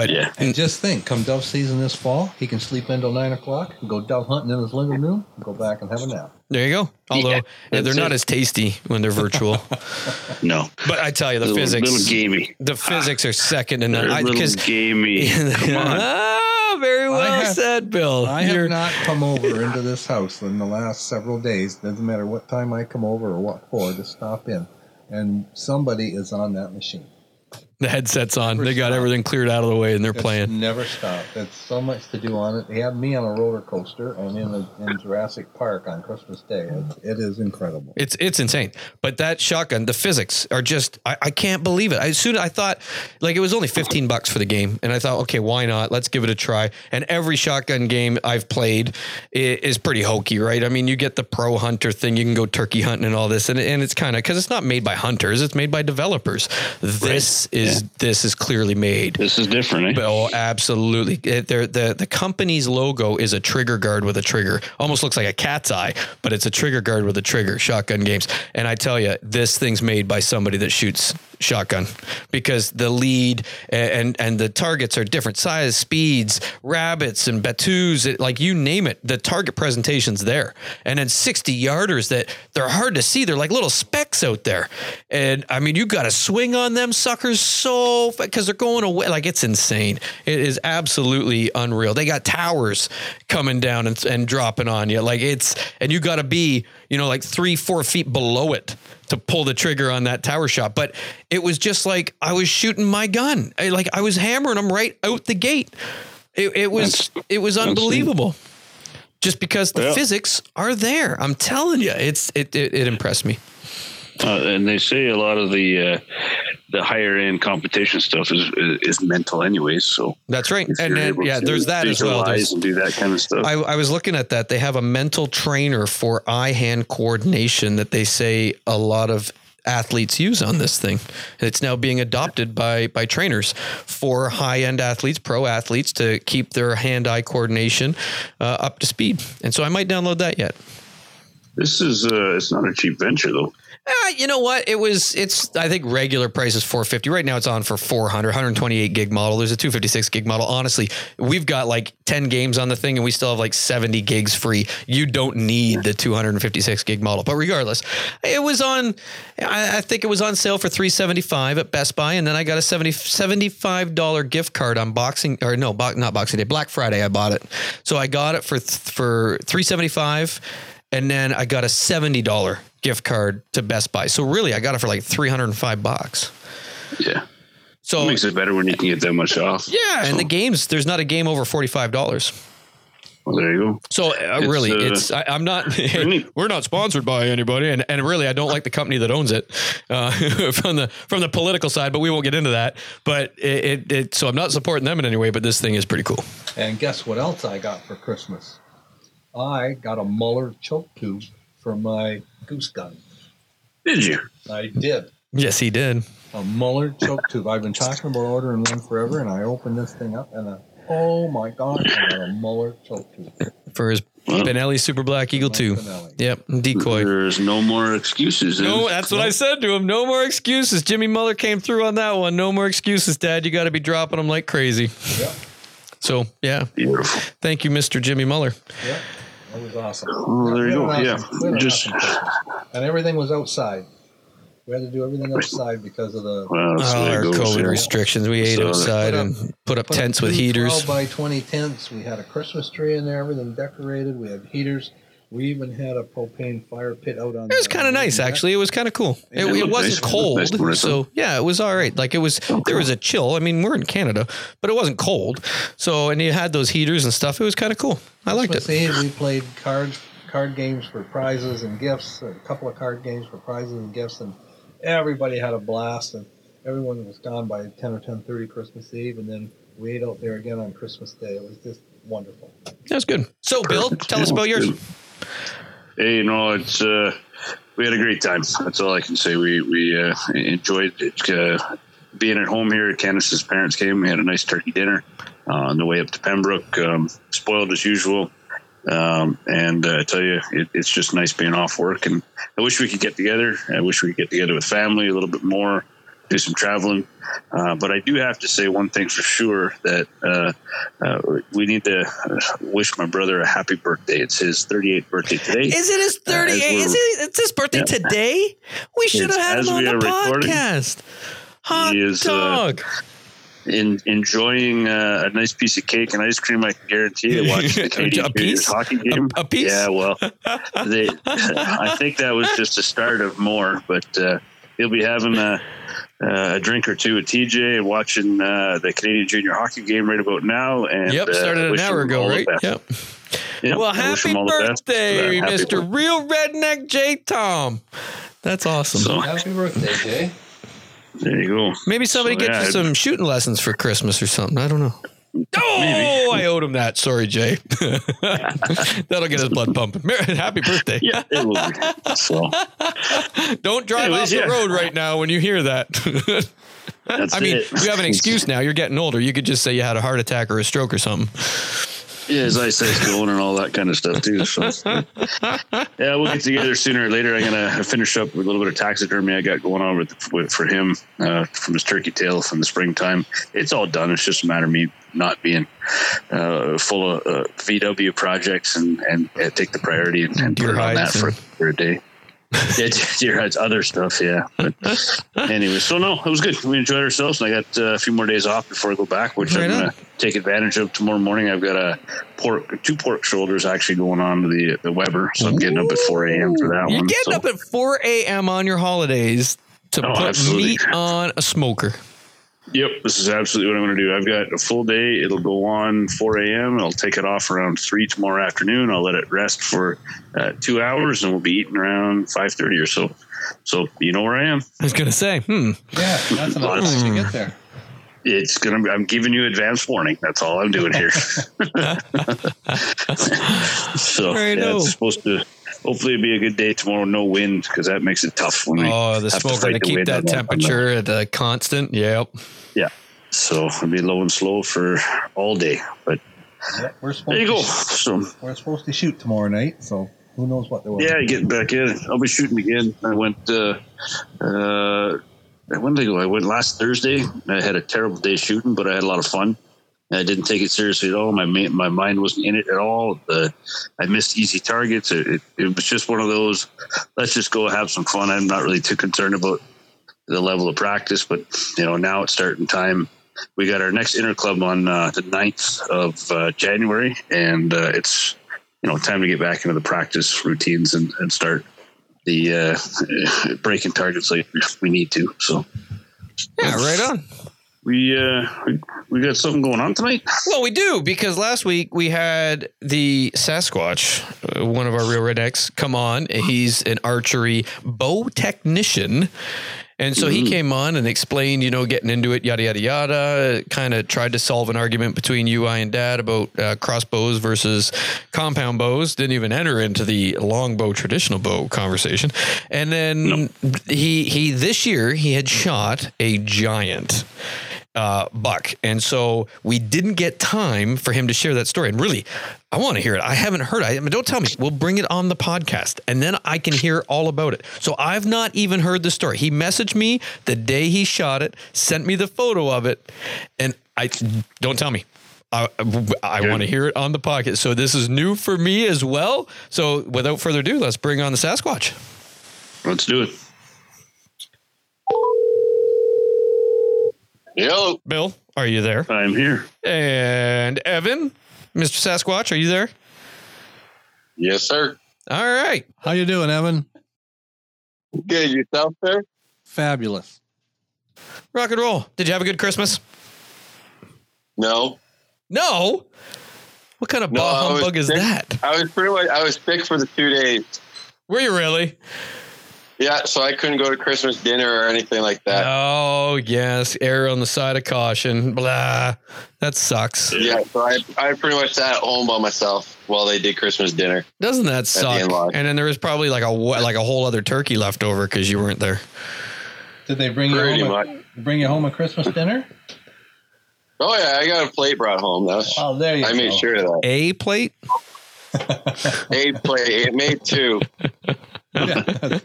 But Yeah. And just think, come dove season this fall, he can sleep until nine o'clock, go dove hunting in his living room, go back and have a nap. there you go. Although Yeah, they're that's not it. as tasty when they're virtual. No, but I tell you, the little, physics, little gamey. the physics are second to They're none. a I- little 'cause- gamey. Come on. ah, very well have- said, Bill. I have You're- not come over into this house in the last several days. Doesn't matter what time I come over or what for to stop in, and somebody is on that machine. The headset's on. They got everything cleared out of the way and they're It's playing. never stop. It's so much to do on it. They had me on a roller coaster and in, a, in Jurassic Park on Christmas Day. It, it is incredible. It's it's insane. But that shotgun, the physics are just I, I can't believe it. I soon I thought like it was only 15 bucks for the game. And I thought, okay, why not? Let's give it a try. And every shotgun game I've played is pretty hokey, right? I mean, you get the pro hunter thing, you can go turkey hunting and all this. And, and it's kind of because it's not made by hunters, it's made by developers. This is this is clearly made. This is different, eh? Oh, absolutely. It, the the company's logo is a trigger guard with a trigger. Almost looks like a cat's eye, but it's a trigger guard with a trigger. Shotgun games, and I tell you, this thing's made by somebody that shoots shotgun because the lead and and, and the targets are different size, speeds, rabbits and battues, like you name it. The target presentation's there, and then sixty yarders that they're hard to see. They're like little specks out there, and I mean you got to swing on them suckers so because they're going away. Like it's insane. It is absolutely unreal. They got towers coming down and, and dropping on you. Like it's and you got to be you know like three four feet below it to pull the trigger on that tower shot. But it was just like I was shooting my gun. I, like I was hammering them right out the gate. It, it was it was unbelievable. Just because the Yeah. physics are there, I'm telling you, it's it it, it impressed me. Uh, and they say a lot of the uh, the higher end competition stuff is is mental, anyways. So That's right. And then yeah, there's that as well. There's, and do that kind of stuff. I, I was looking at that. They have a mental trainer for eye hand coordination that they say a lot of athletes use on this thing. It's now being adopted by by trainers for high end athletes, pro athletes, to keep their hand eye coordination uh, up to speed. And so I might download that yet. this is uh, it's not a cheap venture though. Uh, you know what? It was. It's. I think regular price is 450. Right now, it's on for 400. 128 gig model. There's a 256 gig model. Honestly, we've got like 10 games on the thing, and we still have like 70 gigs free. You don't need the 256 gig model. But regardless, it was on. I, I think it was on sale for 375 at Best Buy, and then I got a 70 75 dollar gift card on Boxing or no, bo- not Boxing Day, Black Friday. I bought it, so I got it for th- for 375 and then I got a seventy dollar gift card to Best Buy. So really, I got it for like three hundred and five bucks. Yeah, So it makes it better when you can get that much off. yeah, and the games there's not a game over forty five dollars. Well, there you go. So uh, It's, really, uh, it's I, I'm not. neat. we're not sponsored by anybody, and, and really, I don't like the company that owns it uh, from the from the political side. But we won't get into that. But it, it, it so I'm not supporting them in any way. But this thing is pretty cool. And guess what else I got for Christmas? I got a Muller choke tube for my goose gun. Did you? I did. Yes, he did. A Muller choke tube. I've been talking about ordering one forever, and I opened this thing up, and a, oh my god, I got a Muller choke tube. For his Well, Benelli Super Black Eagle 2. Benelli. Yep, decoy. There's no more excuses. No, then. that's what I said to him. No more excuses. Jimmy Muller came through on that one. No more excuses, Dad. You got to be dropping them like crazy. Yep. So, yeah. Beautiful. Thank you, Mr. Jimmy Muller. Yep. That was awesome. Oh, there you go. had an Yeah, we just awesome and everything was outside. We had to do everything outside because of the well, that's Oh, our COVID yeah. restrictions. We ate So- outside Put up- and put up put up tents with two heaters. 12 by 20 tents. We had a Christmas tree in there, everything decorated. We had heaters. We even had a propane fire pit out on It was kind of nice, deck. actually. It was kind of cool. It, Yeah, it it wasn't nice. It cold, nice to so yeah, it was all right. Like it was, there was a chill. I mean, we're in Canada, but it wasn't cold. So, and you had those heaters and stuff. It was kind of cool. I liked Christmas it. Eve, we played cards, card games for prizes and gifts. A couple of card games for prizes and gifts, and everybody had a blast. And everyone was gone by 10 or 10:30 Christmas Eve, and then we ate out there again on Christmas Day. It was just wonderful. That was good. So, Bill, tell us about yours. Hey, you know, it's uh, we had a great time. That's all I can say. We we uh, enjoyed it. Uh, being at home here. Candace's parents came. We had a nice turkey dinner uh, on the way up to Pembroke. Um, spoiled as usual. Um, and uh, I tell you, it, it's just nice being off work. And I wish we could get together. I wish we could get together with family a little bit more. Do some traveling. Uh, but I do have to say one thing for sure that uh, uh, we need to uh, wish my brother a happy birthday. It's his 38th birthday today. Is it his Uh, 38? Is it? It's his birthday Yeah. today? We should have had him on the podcast. Hot He is, uh, dog. In, enjoying uh, a nice piece of cake and ice cream, I can guarantee you watching the Canadian A piece? Hockey game. a, a piece? Yeah, well, they, I think that was just the start of more, but uh, he'll be having a, a drink or two at TJ and watching uh, the Canadian Junior hockey game right about now. And Yep, uh, started an hour ago, right? Yep. Yep, Well, happy him all the best for birthday. Happy Mr. birthday. Real Redneck J Tom. That's awesome. So Happy birthday, Jay. there you go. Maybe somebody So, get yeah, you some shooting lessons for Christmas or something. I don't know. Oh, I owed him that. Sorry, Jay. That'll get his blood pumping. Happy birthday. Yeah, it will be. So Don't drive Anyways, off the yeah. road right now when you hear that. that's I mean, it. you have an excuse now. You're getting older. You could just say you had a heart attack or a stroke or something. Yeah, his eyesight's going and all that kind of stuff too. So yeah, we'll get together sooner or later. I'm gonna finish up with a little bit of taxidermy I got going on with, with for him uh, from his turkey tail from the springtime. It's all done. It's just a matter of me not being uh, full of uh, VW projects and and uh, take the priority and, and put it on that hides for, for a day. Yeah, deer hides, other stuff. Yeah, but anyway, so no, it was good. We enjoyed ourselves, and I got uh, a few more days off before I go back, which Right I'm gonna take advantage of tomorrow morning. I've got a pork, two pork shoulders actually going on to the the Weber, so I'm getting up at 4 a.m. for that You're one. getting so- up at 4 a.m. on your holidays to Oh, put absolutely. meat on a smoker. Yep, this is absolutely what I'm going to do. I've got a full day. It'll go on 4 a.m. I'll take it off around three tomorrow afternoon. I'll let it rest for uh, two hours, and we'll be eating around 5:30 or so. So you know where I am. I was going to say, hmm. Yeah, that's enough time to get there. It's gonna. Be, I'm giving you advance warning. That's all I'm doing here. so I yeah, it's supposed to. Hopefully, it'll be a good day tomorrow. No wind because that makes it tough when we. Oh, the have to smoker fight to keep that on the- on the- temperature at a constant. Yep. Yeah. So it'll be low and slow for all day. But Yeah, we're supposed there you to go. sh- So we're supposed to shoot tomorrow night, so who knows what they will. Yeah, getting back in. I'll be shooting again. I went. Uh, uh, when did I go? I went last Thursday. I had a terrible day shooting, but I had a lot of fun. I didn't take it seriously at all. My my mind wasn't in it at all. The, I missed easy targets. It, it, it was just one of those. Let's just go have some fun. I'm not really too concerned about the level of practice, but you know now it's starting time. We got our next inter club on uh, the 9th of uh, January, and uh, it's you know time to get back into the practice routines and, and start the uh, breaking targets like we need to. So Yeah, right on. We uh, we, got something going on tonight. Well, we do because last week we had the Sasquatch, uh, one of our real rednecks, come on. He's an archery bow technician. And so he came on and explained, you know, getting into it, yada, yada, yada. Kind of tried to solve an argument between you, I, and dad about uh, crossbows versus compound bows. Didn't even enter into the longbow, traditional bow conversation. And then he, he, this year, he had shot a giant uh, buck. And so we didn't get time for him to share that story. And really, I want to hear it. I haven't heard it. I mean, don't tell me. We'll bring it on the podcast and then I can hear all about it. So I've not even heard the story. He messaged me the day he shot it, sent me the photo of it, and I don't tell me. I, I want to hear it on the podcast. So this is new for me as well. So without further ado, let's bring on the Sasquatch. Let's do it. Yo, Bill, are you there? I'm here. And Evan, Mr. Sasquatch, are you there? yes, sir. All right. How you doing, Evan? Good yourself, sir. Fabulous. Rock and roll. Did you have a good Christmas? No, No. What kind of No, bah humbug is sick. that? I was pretty much I was sick for the two days. Were you really? Yeah, so I couldn't go to Christmas dinner or anything like that. Oh, yes. Error on the side of caution. Blah. That sucks. Yeah, so I I pretty much sat at home by myself while they did Christmas dinner. Doesn't that suck? in-laws. And then there was probably like a like a whole other turkey left over because you weren't there. Did they bring you home? A, bring you home a Christmas dinner? Oh yeah, I got a plate brought home. That was, Oh, there you I go. made sure of that. A plate? A plate. It made two. Yeah, that's,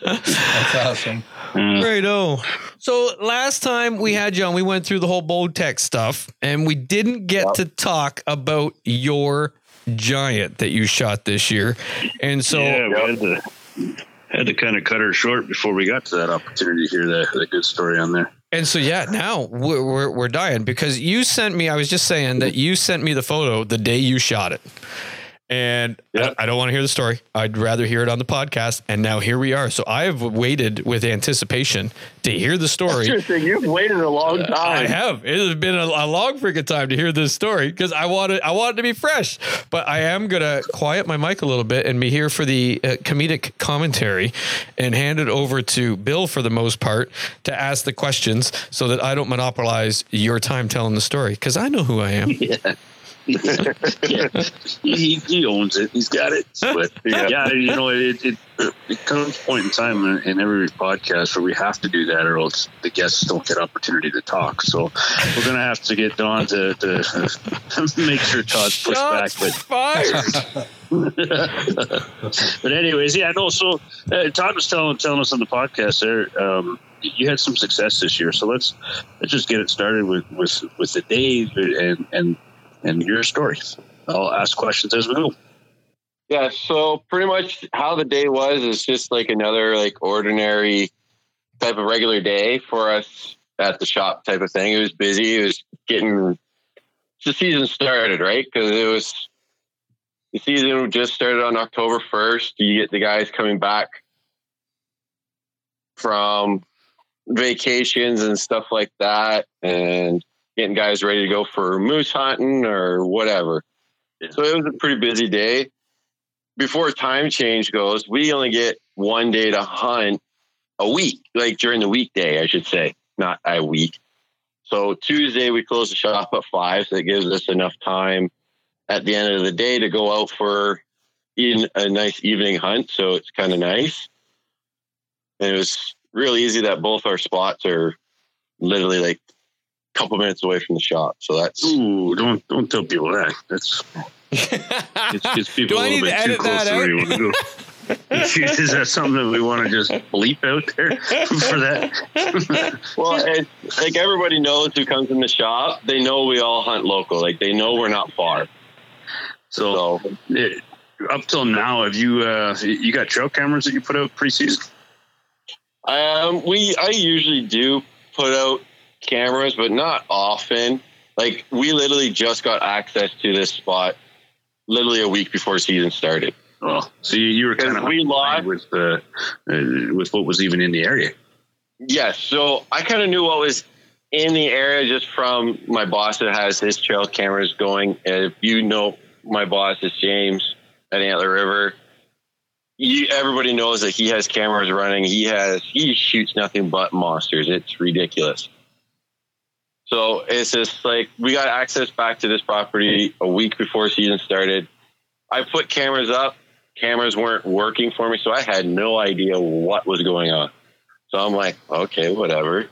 that's awesome. Uh, Right. Oh. So last time we had you on, we went through the whole bold Tech stuff, and we didn't get Yep. to talk about your giant that you shot this year. And so yeah, we had to had to kind of cut her short before we got to that opportunity to hear the, the good story on there. And so, yeah, now we're, we're, we're dying because you sent me, I was just saying that you sent me the photo the day you shot it. And Yep. I, I don't want to hear the story. I'd rather hear it on the podcast. And now here we are. So I have waited with anticipation to hear the story. Interesting. You've waited a long time. I have. It has been a, a long freaking time to hear this story because I want it. I want it to be fresh. But I am gonna quiet my mic a little bit and be here for the uh, comedic commentary, and hand it over to Bill for the most part to ask the questions so that I don't monopolize your time telling the story because I know who I am. Yeah. Yeah. He, he owns it. He's got it. But yeah, you know, it, it, it comes point in time in, in every podcast where we have to do that or else the guests don't get opportunity to talk. So we're going to have to get Don to, to make sure Todd's pushed back. Shots But fired. but anyways, yeah, no. So uh, Todd was telling telling us on the podcast there, um, you had some success this year. So let's let's just get it started with with with the day and and and your story. I'll ask questions as we go. Yeah, so pretty much how the day was is just like another like ordinary type of regular day for us at the shop type of thing. It was busy. It was getting the season started, right? Because it was the season just started on October first. You get the guys coming back from vacations and stuff like that, and getting guys ready to go for moose hunting or whatever. So it was a pretty busy day before time change goes, we only get one day to hunt a week, like during the weekday, I should say, not a week. So Tuesday we close the shop at five, so it gives us enough time at the end of the day to go out for in a nice evening hunt. So it's kind of nice. And it was real easy that both our spots are literally like couple minutes away from the shop. So that's Ooh, don't don't tell people that. That's it gets people Do a I little need to bit too close that to where you want to go. Is that something that we want to just bleep out there for that? Well, it's like everybody knows who comes in the shop. They know we all hunt local. Like they know we're not far. So, So it, up till now, have you uh, you got trail cameras that you put out preseason? um, we I usually do put out cameras, but not often. Like we literally just got access to this spot literally a week before season started. Well, so you, you were kind of we lost- with the uh, with what was even in the area. Yes, so I kind of knew what was in the area just from my boss that has his trail cameras going. And if you know my boss is James at Antler River, you, everybody knows that he has cameras running. He has he shoots nothing but monsters. It's ridiculous. So it's just like we got access back to this property a week before season started. I put cameras up. Cameras weren't working for me, so I had no idea what was going on. So I'm like, okay, whatever.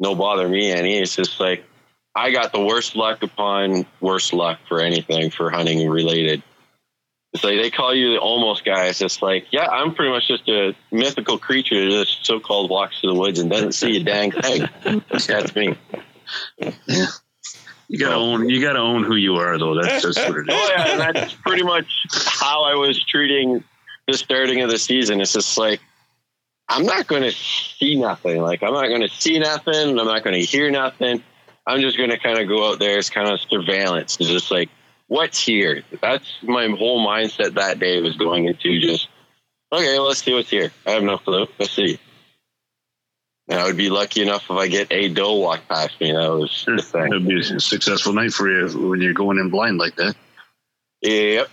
No bother me any. It's just like I got the worst luck upon worst luck for anything for hunting related. It's like they call you the almost guy. It's just like, yeah, I'm pretty much just a mythical creature that just so called walks through the woods and doesn't see a dang thing. That's me. You gotta own you gotta own who you are, though. That's just what it Oh yeah, that's pretty much how I was treating the starting of the season. It's just like I'm not going to see nothing. Like I'm not going to see nothing. I'm not going to hear nothing. I'm just going to kind of go out there It's kind of surveillance. It's just like what's here. That's my whole mindset that day was going into just okay. Let's see what's here. I have no clue. Let's see. And I would be lucky enough if I get a doe walk past me. That was the thing. It'd be a successful night for you when you're going in blind like that. Yep.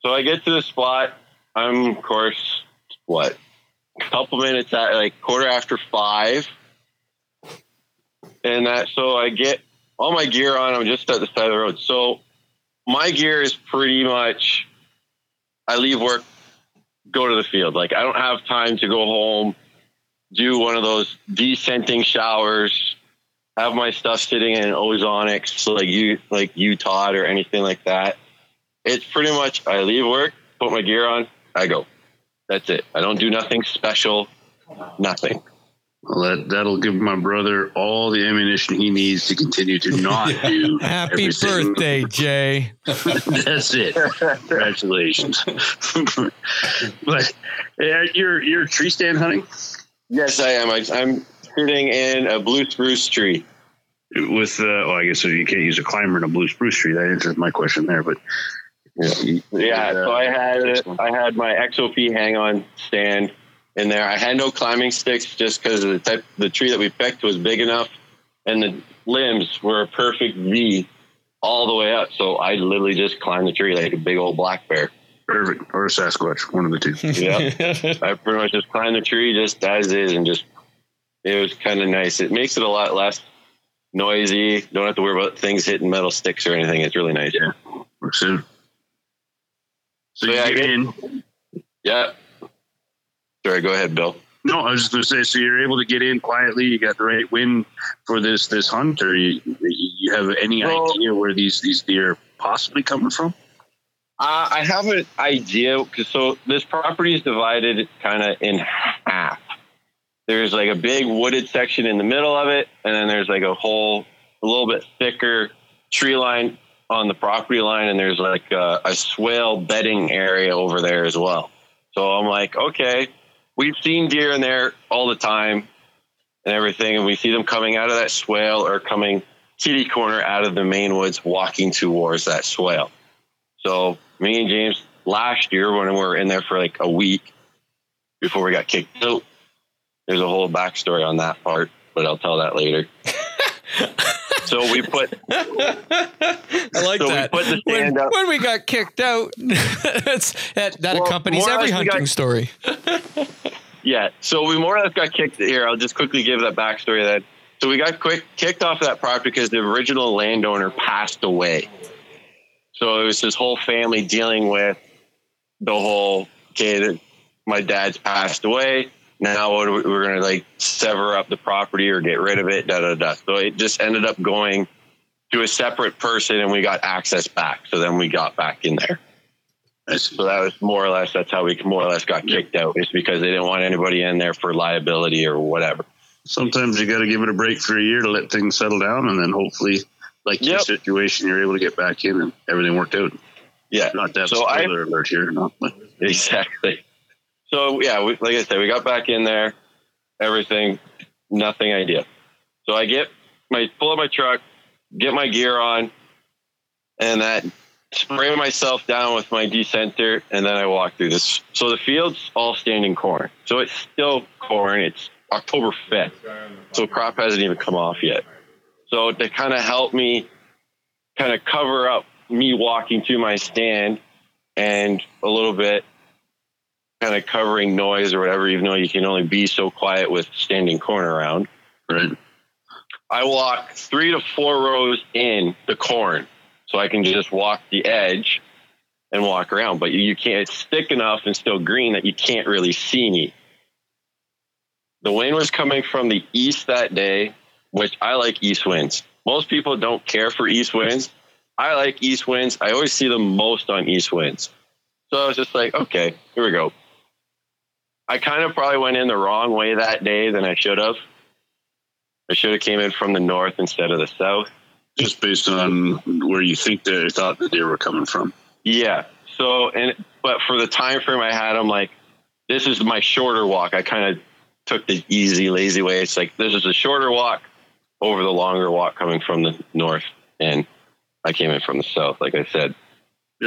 So I get to the spot. I'm, of course, what, a couple minutes at like quarter after five. And that, so I get all my gear on. I'm just at the side of the road. So my gear is pretty much, I leave work, go to the field. Like I don't have time to go home, do one of those descenting showers, have my stuff sitting in ozonics, like you, like you, Todd, or anything like that it's pretty much I leave work, put my gear on, I go. That's it. I don't do nothing special. Nothing. Well, that that'll give my brother all the ammunition he needs to continue to not do. Happy everything. birthday, Jay. That's it. Congratulations. but uh, you're you're tree stand hunting Yes, I am. I, I'm shooting in a blue spruce tree. with. Uh, well, I guess you can't use a climber in a blue spruce tree. That answers my question there. But Yeah. Yeah. So I had I had my XOP hang on stand in there. I had no climbing sticks just because the type the tree that we picked was big enough, and the limbs were a perfect V all the way up. So I literally just climbed the tree like a big old black bear. Perfect or a Sasquatch, one of the two. Yeah. I pretty much just climbed the tree just as is, and just it was kind of nice. It makes it a lot less noisy. Don't have to worry about things hitting metal sticks or anything. It's really nice. Yeah. Works. So So, you yeah, get get- in. Yeah. Sorry, go ahead, Bill. No, I was just going to say. So you're able to get in quietly. You got the right wind for this this hunt, or you you have any Well- idea where these these deer are possibly coming from? Uh, I have an idea so this property is divided kind of in half. There's like a big wooded section in the middle of it, and then there's like a whole, a little bit thicker tree line on the property line, and there's like a, a swale bedding area over there as well. So I'm like, okay, we've seen deer in there all the time and everything, and we see them coming out of that swale or coming kitty corner out of the main woods, walking towards that swale. So me and James last year when we were in there for like a week before we got kicked out. There's a whole backstory on that part, but I'll tell that later. so we put I like So we that. the when, when we got kicked out, that's, that, that Well, accompanies every we got- hunting story. yeah. So we more or less got kicked here. I'll just quickly give that backstory then. So we got quick kicked off that property because the original landowner passed away. So it was his whole family dealing with the whole okay, that my dad's passed away. Now what are we, we're gonna like sever up the property or get rid of it, da da da. So it just ended up going to a separate person and we got access back. So then we got back in there. So that was more or less that's how we more or less got kicked out. Is because they didn't want anybody in there for liability or whatever. Sometimes you got to give it a break for a year to let things settle down, and then hopefully, like your situation, you're able to get back in and everything worked out. Yeah, Not that So I- spoiler alert here, no. But exactly. So yeah, we, like I said, we got back in there, everything, nothing idea. So I get my pull up my truck, get my gear on, and that spray myself down with my descenter, and then I walk through this. So the field's all standing corn, so it's still corn. It's October fifth, so crop hasn't even come off yet. So to kind of help me, kind of cover up me walking to my stand, and a little bit kind of covering noise or whatever, even though you can only be so quiet with standing corn around. right, I walk three to four rows in the corn so I can just walk the edge and walk around. But you, you can't, it's thick enough and still green that you can't really see me. The wind was coming from the east that day, which I like east winds. Most people don't care for east winds. I like east winds. I always see them most on east winds. So I was just like, okay, here we go. I kind of probably went in the wrong way that day than I should have. I should have came in from the north instead of the south. just based on where you think they thought the deer were coming from. Yeah. So and but for the time frame I had, I'm like, this is my shorter walk. I kind of took the easy, lazy way. It's like this is a shorter walk over the longer walk coming from the north, and I came in from the south, like I said.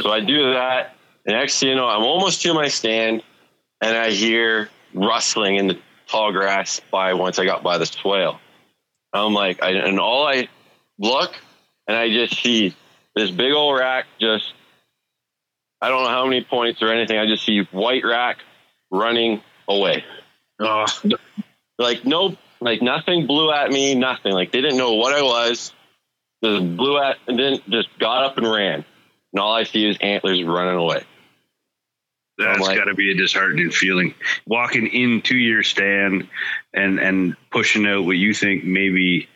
So I do that, and next you know, I'm almost to my stand, and I hear rustling in the tall grass by once I got by the swale. I'm like, I, and all I look, and I just see this big old rack just I don't know how many points or anything. I just see white rack running away. Like no, like nothing blew at me. Nothing. Like they didn't know what I was. Just blew at and then just got up and ran. And all I see is antlers running away. that's like- got to be a disheartening feeling. Walking into your stand and and pushing out what you think maybe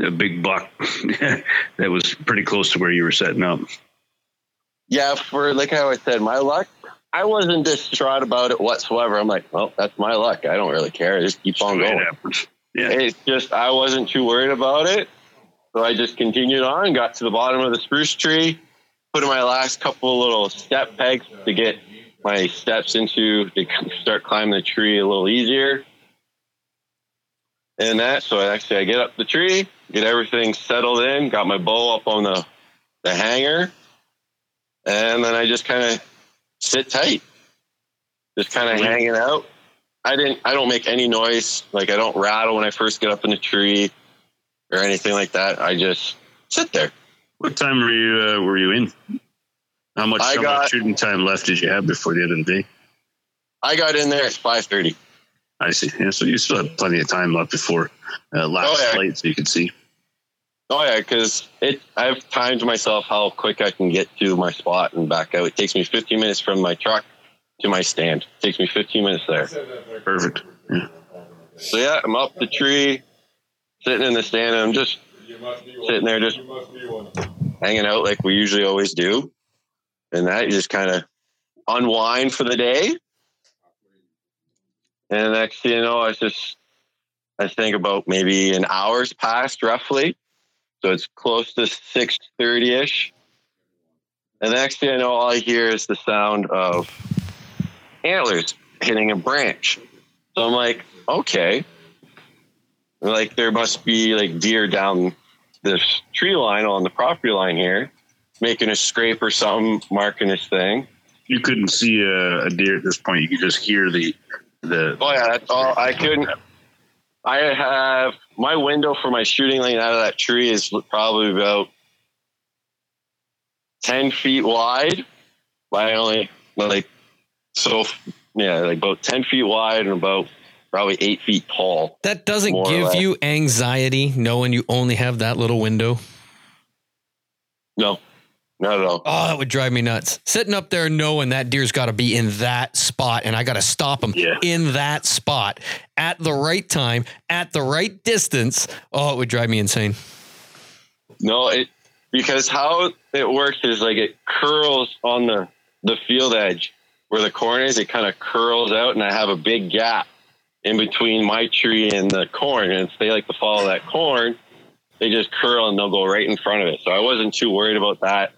a big buck that was pretty close to where you were setting up. Yeah, for like how I said, my luck. I wasn't distraught about it whatsoever. I'm like, well, that's my luck. I don't really care. Just keep on going. Yeah. It's just I wasn't too worried about it. So I just continued on, got to the bottom of the spruce tree, put in my last couple of little step pegs to get my steps into to start climbing the tree a little easier. And that, so I actually I get up the tree, get everything settled in, got my bow up on the, the hanger, and then I just kind of sit tight. Just kind of hanging out. I didn't I don't make any noise. Like I don't rattle when I first get up in the tree or anything like that. I just sit there. What time were you uh, were you in? How much, how got- much shooting time left did you have before the end of the day? I got in there at five thirty. I see. Yeah, so you still have plenty of time left before uh, last Oh, yeah. flight, so you can see. Oh yeah, because it I've timed myself how quick I can get to my spot and back out. It takes me 15 minutes from my truck to my stand. It takes me 15 minutes there. Perfect. Yeah. So yeah, I'm up the tree, sitting in the stand, and I'm just sitting there, just hanging out like we usually always do. And that you just kind of unwind for the day. And next thing you know, I just I think about maybe an hour's passed roughly. So it's close to six thirty ish. And the next thing I know, all I hear is the sound of antlers hitting a branch. So I'm like, okay. Like there must be like deer down this tree line on the property line here, making a scrape or something, marking this thing. You couldn't see a, a deer at this point. You could just hear the the. Oh yeah, that's all. I couldn't. I have my window for my shooting lane out of that tree is probably about ten feet wide. By only like so, yeah, like about ten feet wide and about probably eight feet tall. That doesn't give you anxiety knowing you only have that little window. No, not at all. Oh, that would drive me nuts. Sitting up there knowing that deer's got to be in that spot and I got to stop him Yeah. in that spot at the right time, at the right distance. Oh, it would drive me insane. No, it because how it works is like it curls on the the field edge where the corn is. It kind of curls out, and I have a big gap in between my tree and the corn. And if they like to follow that corn, they just curl and they'll go right in front of it. So I wasn't too worried about that.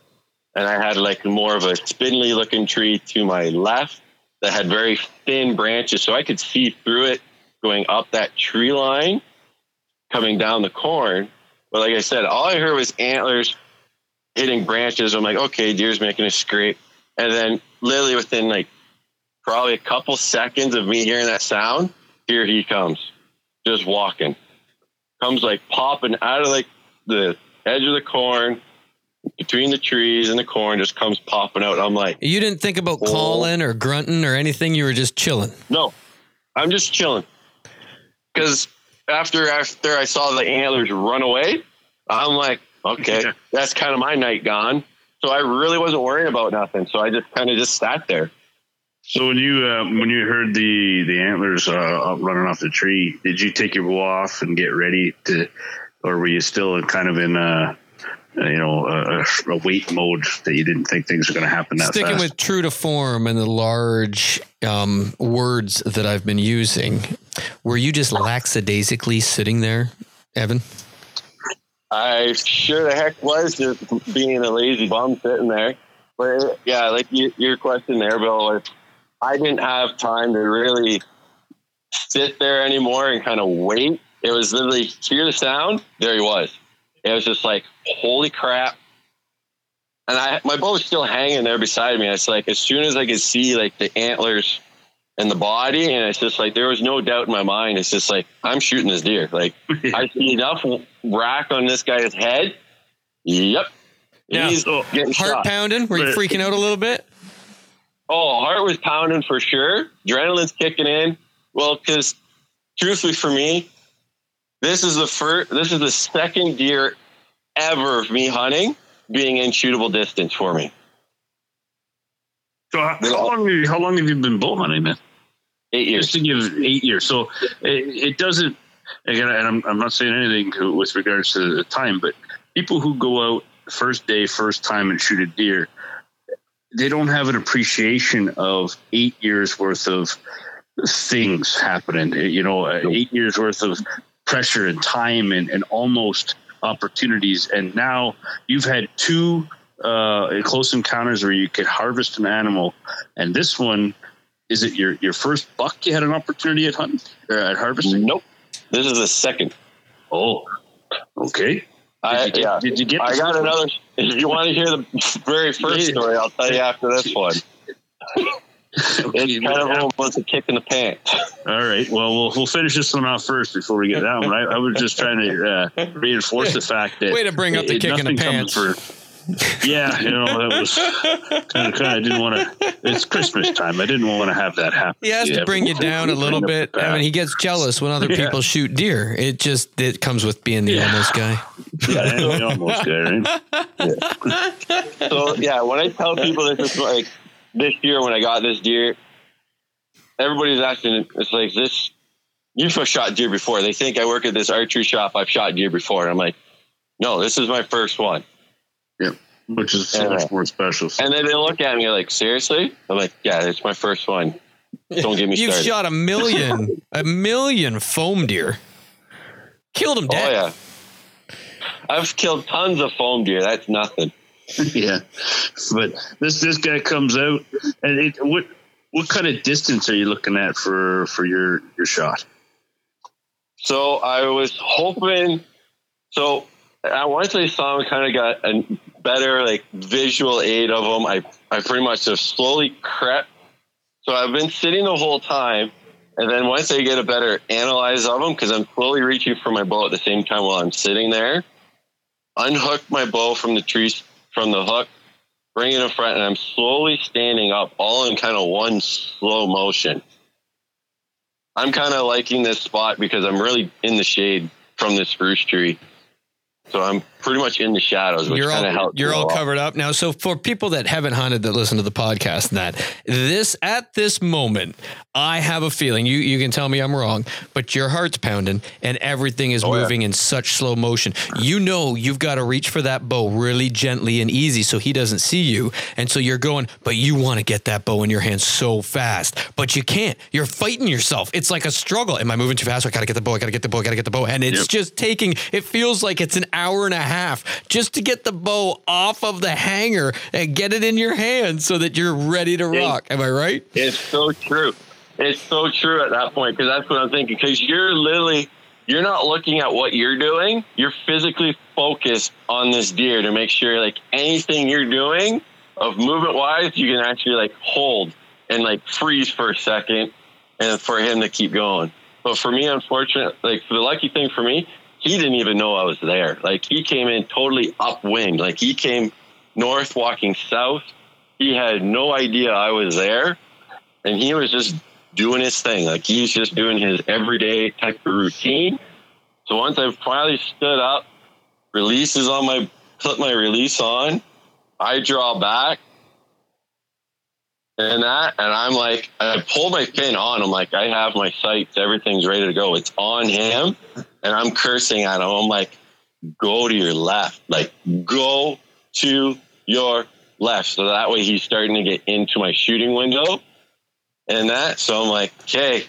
And I had like more of a spindly looking tree to my left that had very thin branches, so I could see through it going up that tree line, coming down the corn. But like I said, all I heard was antlers hitting branches. I'm like, okay, deer's making a scrape. And then literally within like probably a couple seconds of me hearing that sound, here he comes, just walking. Comes like popping out of like the edge of the corn, between the trees and the corn, just comes popping out. I'm like, You didn't think about Oh. calling or grunting or anything. You were just chilling. no, I'm just chilling. Because after after I saw the antlers run away, I'm like, okay, that's kind of my night gone. So I really wasn't worrying about nothing. So I just kind of just sat there. So when you uh, when you heard the the antlers uh, up running off the tree, did you take your bow off and get ready to, or were you still kind of in a you know a, a wait mode that you didn't think things were going to happen that Sticking fast? with true to form and the large um, words that I've been using, were you just lackadaisically sitting there, Evan? I sure the heck was just being a lazy bum sitting there. But yeah, like you, your question there, Bill, was I didn't have time to really sit there anymore and kind of wait. It was literally hear the sound. There he was. It was just like, holy crap. And I, my bow was still hanging there beside me. It's like, as soon as I could see like the antlers and the body, and it's just like, there was no doubt in my mind. It's just like, I'm shooting this deer. Like, I see enough rack on this guy's head. Yep. Yeah. He's So, getting Heart shot. pounding? Were you freaking out a little bit? Oh, heart was pounding for sure. Adrenaline's kicking in. Well, because truthfully for me, this is the first, this is the second deer ever of me hunting being in shootable distance for me. so how, how long have you, how long have you been bow hunting, man? Eight Just years. to give eight years. So it, it doesn't. Again, and I'm, I'm not saying anything with regards to the time, but people who go out first day, first time and shoot a deer, they don't have an appreciation of eight years worth of things happening. You know, eight years worth of pressure and time and, and almost opportunities. And now you've had two uh, close encounters where you could harvest an animal, and this one is it your your first buck you had an opportunity at hunting or at harvesting? Nope. This is the second. Oh, okay. I, Did you get- yeah. did you get I got first one? another. If you want to hear the very first story, I'll tell you after this one. Okay, It's kind of almost a kick in the pants. All right. Well, we'll we'll finish this one off first before we get that one. I, I was just trying to uh, reinforce the fact that Way to bring up the it- kick in the pants. For, yeah, you know that was kind of kind of didn't want to. It's Christmas time. I didn't want to have that happen. He has to bring you down a little bit. I mean, he gets jealous when other Yeah. people shoot deer. It just it comes with being the Yeah. almost guy. yeah, the almost guy, right? So yeah, when I tell people this is like this year when I got this deer, everybody's asking. It's like this. You've shot deer before. They think I work at this archery shop. I've shot deer before, and I'm like, no, this is my first one. Which is so Yeah. much more special. And then they look at me like, seriously? I'm like, yeah, it's my first one. Don't get me You've started. shot a million, a million foam deer. Killed them oh, dead. oh yeah. I've killed tons of foam deer. That's nothing. yeah, but this this guy comes out, and it, what what kind of distance are you looking at for for your your shot? So I was hoping. So I once I saw him, kind of got a better like visual aid of them. I I pretty much have slowly crept. So I've been sitting the whole time, and then once I get a better analyze of them, because I'm slowly reaching for my bow at the same time while I'm sitting there, unhook my bow from the trees from the hook, bring it in front, and I'm slowly standing up, all in kind of one slow motion. I'm kind of liking this spot because I'm really in the shade from this spruce tree. So I'm pretty much in the shadows, which You're kind of all helps. you're all covered up now. So for people that haven't hunted that listen to the podcast, and that this at this moment, I have a feeling you you can tell me I'm wrong, but your heart's pounding and everything is Oh, yeah. moving in such slow motion. You know you've got to reach for that bow really gently and easy so he doesn't see you, and so you're going, but you want to get that bow in your hand so fast, but you can't. You're fighting yourself. It's like a struggle. Am I moving too fast? I gotta get the bow. I gotta get the bow. I gotta get the bow, and it's Yep. just taking. It feels like it's an hour and a half just to get the bow off of the hanger and get it in your hand so that you're ready to rock. Am I right? It's so true. It's so true at that point because that's what I'm thinking. Because you're literally, you're not looking at what you're doing. You're physically focused on this deer to make sure, like anything you're doing of movement wise, you can actually like hold and like freeze for a second, and for him to keep going. But for me, unfortunately, like the lucky thing for me, he didn't even know I was there. Like he came in totally upwind. Like he came north, walking south. He had no idea I was there and he was just doing his thing. Like he's just doing his everyday type of routine. So once I finally stood up, releases on my put my release on, I draw back and that, and I'm like, I pull my pin on. I'm like, I have my sights, everything's ready to go. It's on him, and I'm cursing at him. I'm like, go to your left, like go to your left, so that way he's starting to get into my shooting window and that. So I'm like, okay,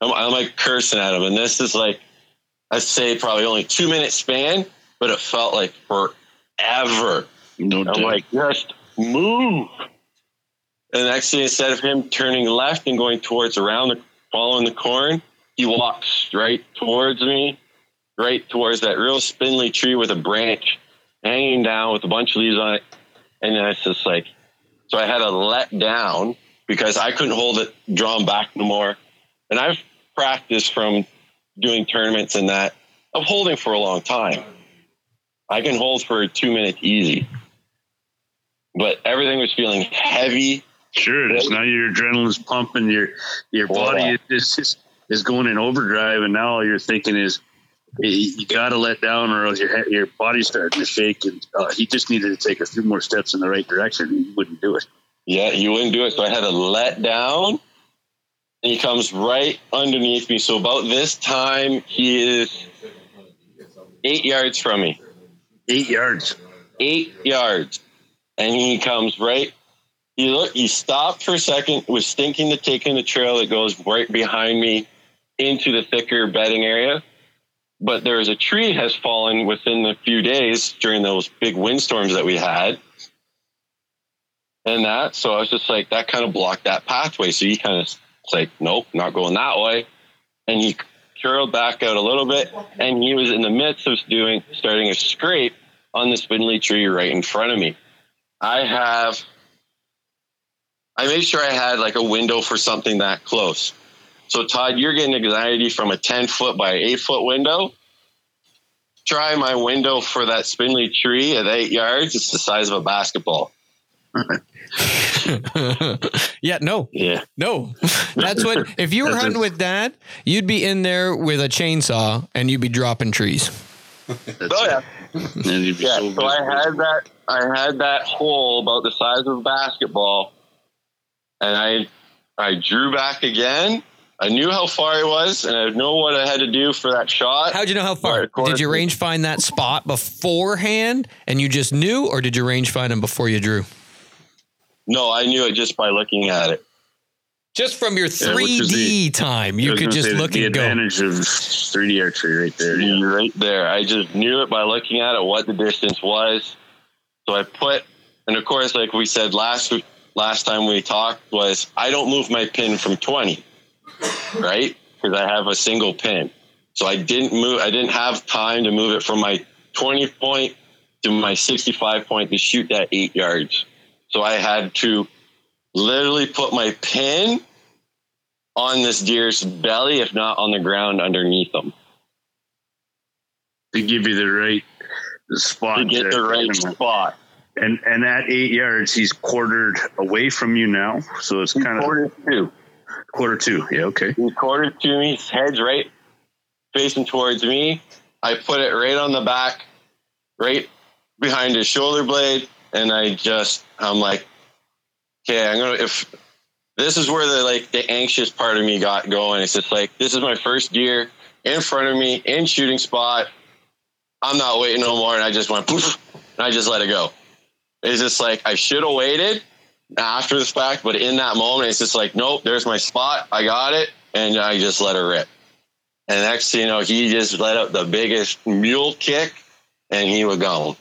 I'm, I'm like cursing at him. And this is like, I'd say probably only two minute span, but it felt like forever. No I'm doubt. like, just move. And thing, instead of him turning left and going towards around the, following the corn, he walks straight towards me, right towards that real spindly tree with a branch hanging down with a bunch of leaves on it. And then it's just like, so I had to let down because I couldn't hold it drawn back no more. And I've practiced from doing tournaments and that of holding for a long time. I can hold for two minutes easy. But everything was feeling heavy. Sure, it is. Now your adrenaline's pumping, your your body is is, is going in overdrive, and now all you're thinking is you, you got to let down, or else your your body's starting to shake. And uh, he just needed to take a few more steps in the right direction. He wouldn't do it. Yeah, you wouldn't do it. So I had to let down. And he comes right underneath me. So about this time, he is eight yards from me. Eight yards. Eight yards. And he comes right He looked. He stopped for a second. Was thinking to take in the trail that goes right behind me into the thicker bedding area. But there is a tree has fallen within a few days during those big windstorms that we had. And that, so I was just like, that kind of blocked that pathway. So he kind of like, nope, not going that way. And he curled back out a little bit. And he was in the midst of doing, starting a scrape on the spindly tree right in front of me. I have, I made sure I had like a window for something that close. So Todd, you're getting anxiety from a 10 foot by eight foot window. Try my window for that spindly tree at eight yards. It's the size of a basketball. yeah, no, Yeah. no. That's what. If you were hunting with Dad, you'd be in there with a chainsaw and you'd be dropping trees. That's Oh yeah, And you'd be yeah. so So I had that. I had that hole about the size of a basketball, and I, I drew back again. I knew how far it was, and I know what I had to do for that shot. How'd you know how far? Right. Did you range find that spot beforehand and you just knew, or did you range find them before you drew? No, I knew it just by looking at it. Just from your 3D is the- time, you could just say look the and go. advantage of 3D archery right there. Yeah. right there. I just knew it by looking at it what the distance was. So I put, and of course, like we said last week, last time we talked was I don't move my pin from twenty, right? Because I have a single pin. So I didn't move. I didn't have time to move it from my twenty point to my sixty-five point to shoot that eight yards. So I had to literally put my pin on this deer's belly, if not on the ground underneath them. To give you the right spot to get to the right spot. And and at eight yards, he's quartered away from you now, so it's kind of Quarter two. Quarter two. Yeah, okay. He quartered to me, his head's right facing towards me. I put it right on the back, right behind his shoulder blade, and I just I'm like, okay, I'm gonna if this is where the like the anxious part of me got going. It's just like this is my first deer in front of me in shooting spot. I'm not waiting no more, and I just went poof, and I just let it go. It's just like I should have waited after the fact, but in that moment, it's just like, nope, there's my spot. I got it. And I just let her rip. And next thing you know, he just let out the biggest mule kick and he was gone.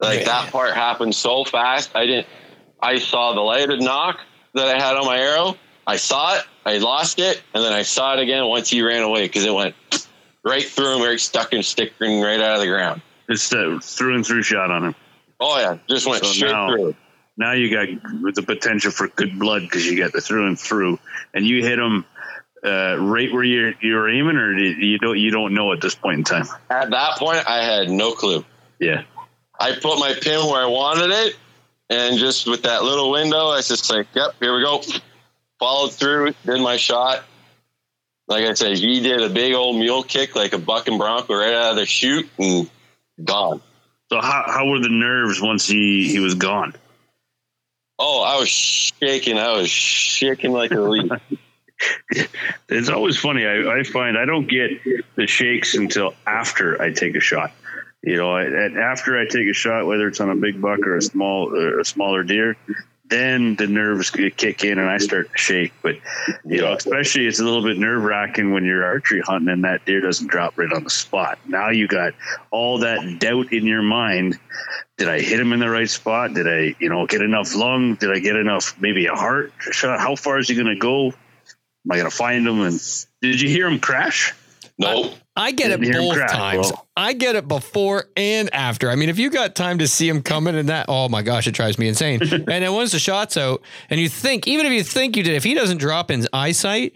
Like Yeah. that part happened so fast. I didn't, I saw the lighted nock that I had on my arrow. I saw it, I lost it, and then I saw it again once he ran away because it went right through him, right stuck and sticking right out of the ground. It's the through and through shot on him. Oh yeah, just went So straight now- through. Now you got the potential for good blood because you got the through and through, and you hit them uh, right where you're you're aiming, or you don't you don't know at this point in time. At that point, I had no clue. Yeah, I put my pin where I wanted it, and just with that little window, I was just like, "Yep, here we go." Followed through, did my shot. Like I said, he did a big old mule kick, like a buck and bronco, right out of the chute, and gone. So how how were the nerves once he he was gone? Oh, I was shaking. I was shaking like a leaf. It's always funny. I, I find I don't get the shakes until after I take a shot. You know, I, after I take a shot, whether it's on a big buck or a small or a smaller deer, then the nerves kick in and I start to shake. But you know, especially it's a little bit nerve wracking when you're archery hunting and that deer doesn't drop right on the spot. Now you got all that doubt in your mind. Did I hit him in the right spot? Did I, you know, get enough lung? Did I get enough, maybe a heart shot? How far is he going to go? Am I going to find him? And did you hear him crash? Nope. I get it Didn't hear him both crack, times. bro. I get it before and after. I mean, if you got time to see him coming and that, oh my gosh, it drives me insane. and then once the shot's out, and you think, even if you think you did, if he doesn't drop in eyesight,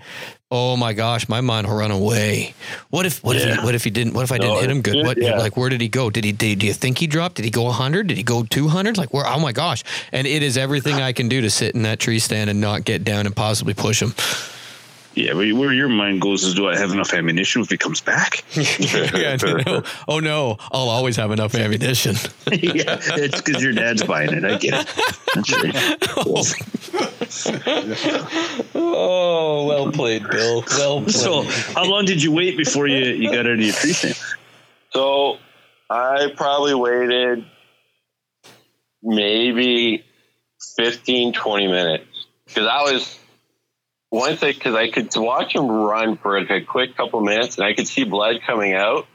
oh my gosh, my mind will run away. What if, what if, he, what if he didn't? What if I didn't No, hit him good? What, yeah. like, where did he go? Did he? Did, do you think he dropped? Did he go 100? Did he go 200? Like, where? Oh my gosh! And it is everything I can do to sit in that tree stand and not get down and possibly push him. Yeah, but where your mind goes is, do I have enough ammunition if he comes back? yeah, no. Oh no, I'll always have enough ammunition. yeah, it's because your dad's buying it. I get it. Oh, well played, Bill. Well played. So, how long did you wait before you, you got out of your tree stand? So I probably waited maybe 15, 20 minutes. Because I was once I because I could watch him run for like a quick couple minutes, and I could see blood coming out,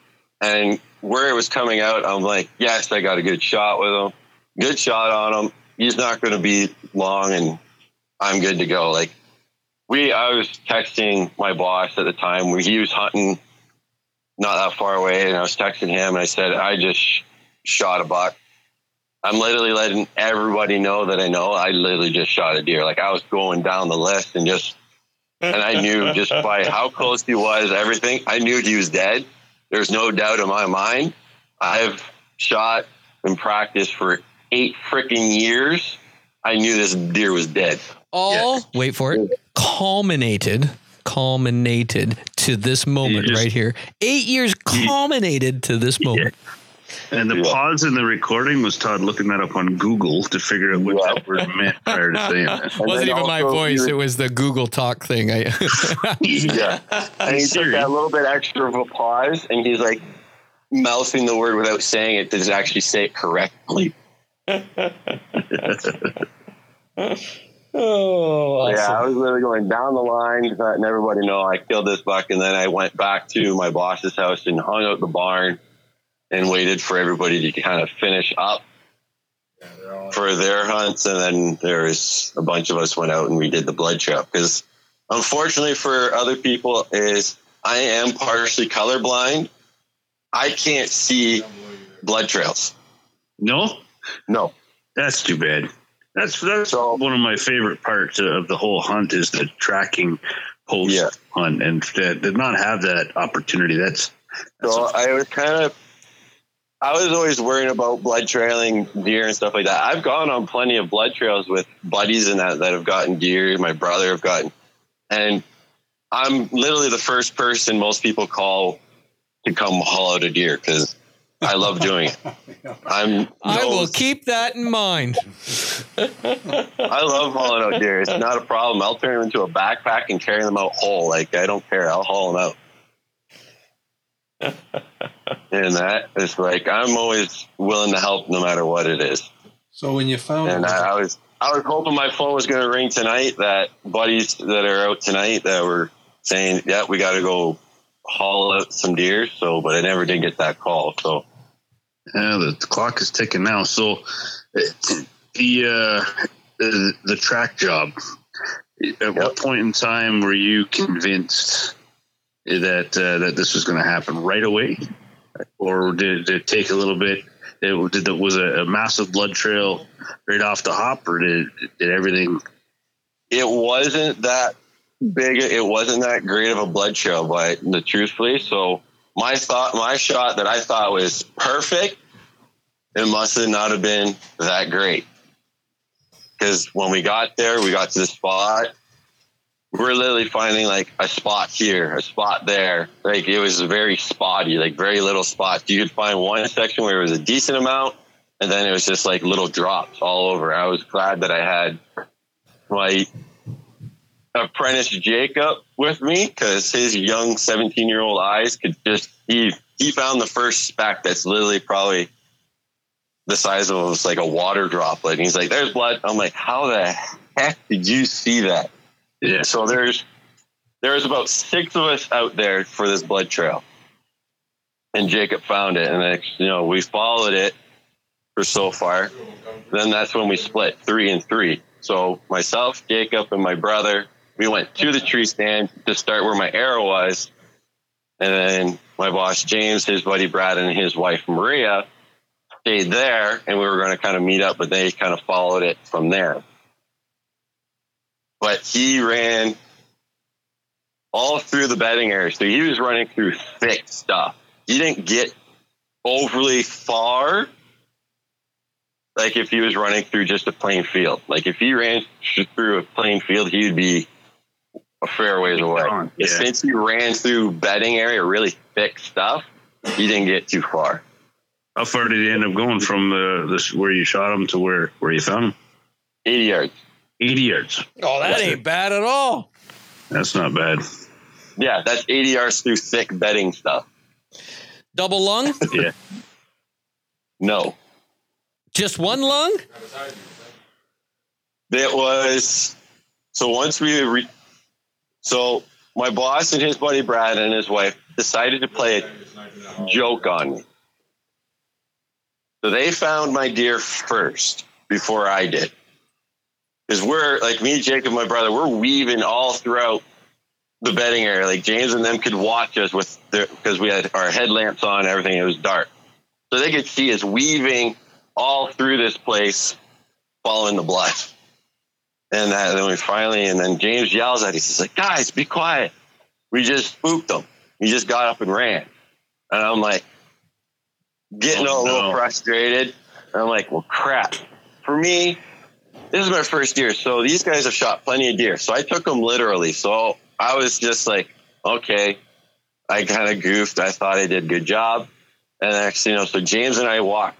and where it was coming out, I'm like, yes, I got a good shot with him, good shot on him. He's not going to be long, and I'm good to go. Like we, I was texting my boss at the time where he was hunting not that far away, and I was texting him, and I said, I just shot a buck. I'm literally letting everybody know that I know I literally just shot a deer. Like I was going down the list and just and I knew just by how close he was, everything, I knew he was dead. There's no doubt in my mind. I've shot and practiced for eight freaking years. I knew this deer was dead. All wait for it. Culminated, culminated to this moment just- right here. Eight years culminated to this moment. And the Yeah. pause in the recording was Todd looking that up on Google to figure out what Yeah. that word meant prior to saying that. And Wasn't even my voice; he- it was the Google Talk thing. I, Yeah. And he took that little bit extra of a pause and he's like mouthing the word without saying it to actually say it correctly. oh, Yeah, I was literally going down the line, letting everybody know I killed this buck, and then I went back to my boss's house and hung out the barn and waited for everybody to kind of finish up for their hunts, and then there was a bunch of us went out and we did the blood trail because unfortunately for other people is I am partially colorblind. I can't see blood trails. No, No, that's too bad. That's that's So- one of my favorite parts of the whole hunt is the tracking post Yeah. hunt, and to did not have that opportunity. That's, that's So I was kind of, I was always worrying about blood trailing deer and stuff like that. I've gone on plenty of blood trails with buddies and that that have gotten deer. My brother have gotten, and I'm literally the first person most people call to come haul out a deer because I love doing it. I'm I will keep that in mind. I love hauling out deer. It's not a problem. I'll turn them into a backpack and carry them out whole. Like I don't care. I'll haul them out. and that is like I'm always willing to help no matter what it is. So when you found And I, I was I was hoping my phone was going to ring tonight. That buddies that are out tonight that were saying, "Yeah, we got to go haul out some deer." So, but I never did get that call. So yeah, the, the clock is ticking now. So the uh, the, the track job. At what point in time were you convinced that uh, that this was going to happen right away, or did it take a little bit? It, did it was a, a massive blood trail right off the hop, or did did everything? it wasn't that big. It wasn't that great of a blood trail, but the truthfully, so my thought, my shot that I thought was perfect, it must have not have been that great. Because when we got there, we got to the spot. We're literally finding like a spot here, a spot there. Like it was very spotty, like very little spots. You could find one section where it was a decent amount, and then it was just like little drops all over. I was glad that I had my apprentice Jacob with me because his young 17 year old eyes could just he he found the first speck that's literally probably the size of like a water droplet. And he's like, "There's blood." I'm like, "How the heck did you see that?" Yeah, So there's there's about six of us out there for this blood trail, and Jacob found it, and then, you know we followed it for so far. Then that's when we split three and three. So myself, Jacob, and my brother, we went to the tree stand to start where my arrow was, and then my boss James, his buddy Brad, and his wife Maria stayed there, and we were going to kind of meet up, but they kind of followed it from there but he ran all through the bedding area. So he was running through thick stuff. He didn't get overly far. Like if he was running through just a plain field. Like if he ran through a plain field, he would be a fair ways away. yeah. Since he ran through bedding area, really thick stuff, he didn't get too far. how far did he end up going from the this where you shot him to where where you found him? 80 yards. Eighty yards. Oh, that ain't bad at all. That's not bad. Yeah, that's 80 yards through thick bedding stuff. Double lung? Yeah. No. Just one lung? It was so once we re, so my boss and his buddy Brad and his wife decided to play a joke on me. So they found my deer first before I did. Because we're like me, Jacob, my brother, we're weaving all throughout the bedding area. Like James and them could watch us with their because we had our headlamps on, everything. It was dark, so they could see us weaving all through this place, following the blood. And, that, and then we finally, and then James yells at us. He's like, "Guys, be quiet! We just spooked them. He just got up and ran." And I'm like, getting Oh, a little no. frustrated. And I'm like, "Well, crap! For me, this is my first year, so these guys have shot plenty of deer. So I took them literally. So I was just like, okay, I kind of goofed. I thought I did a good job. And next, you know, so James and I walk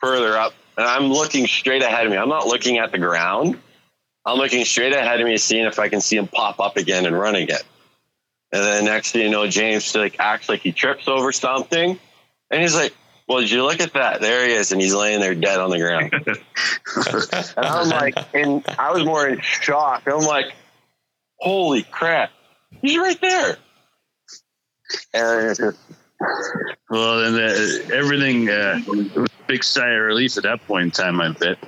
further up, and I'm looking straight ahead of me. I'm not looking at the ground. I'm looking straight ahead of me, seeing if I can see him pop up again and run again. And then next thing you know, James like acts like he trips over something, and he's like, "Well, did you look at that? There he is, and he's laying there dead on the ground." and I'm like, and I was more in shock. I'm like, "Holy crap, he's right there!" And just, Well, then the, everything uh, was a big sigh of relief at that point in time. I bet.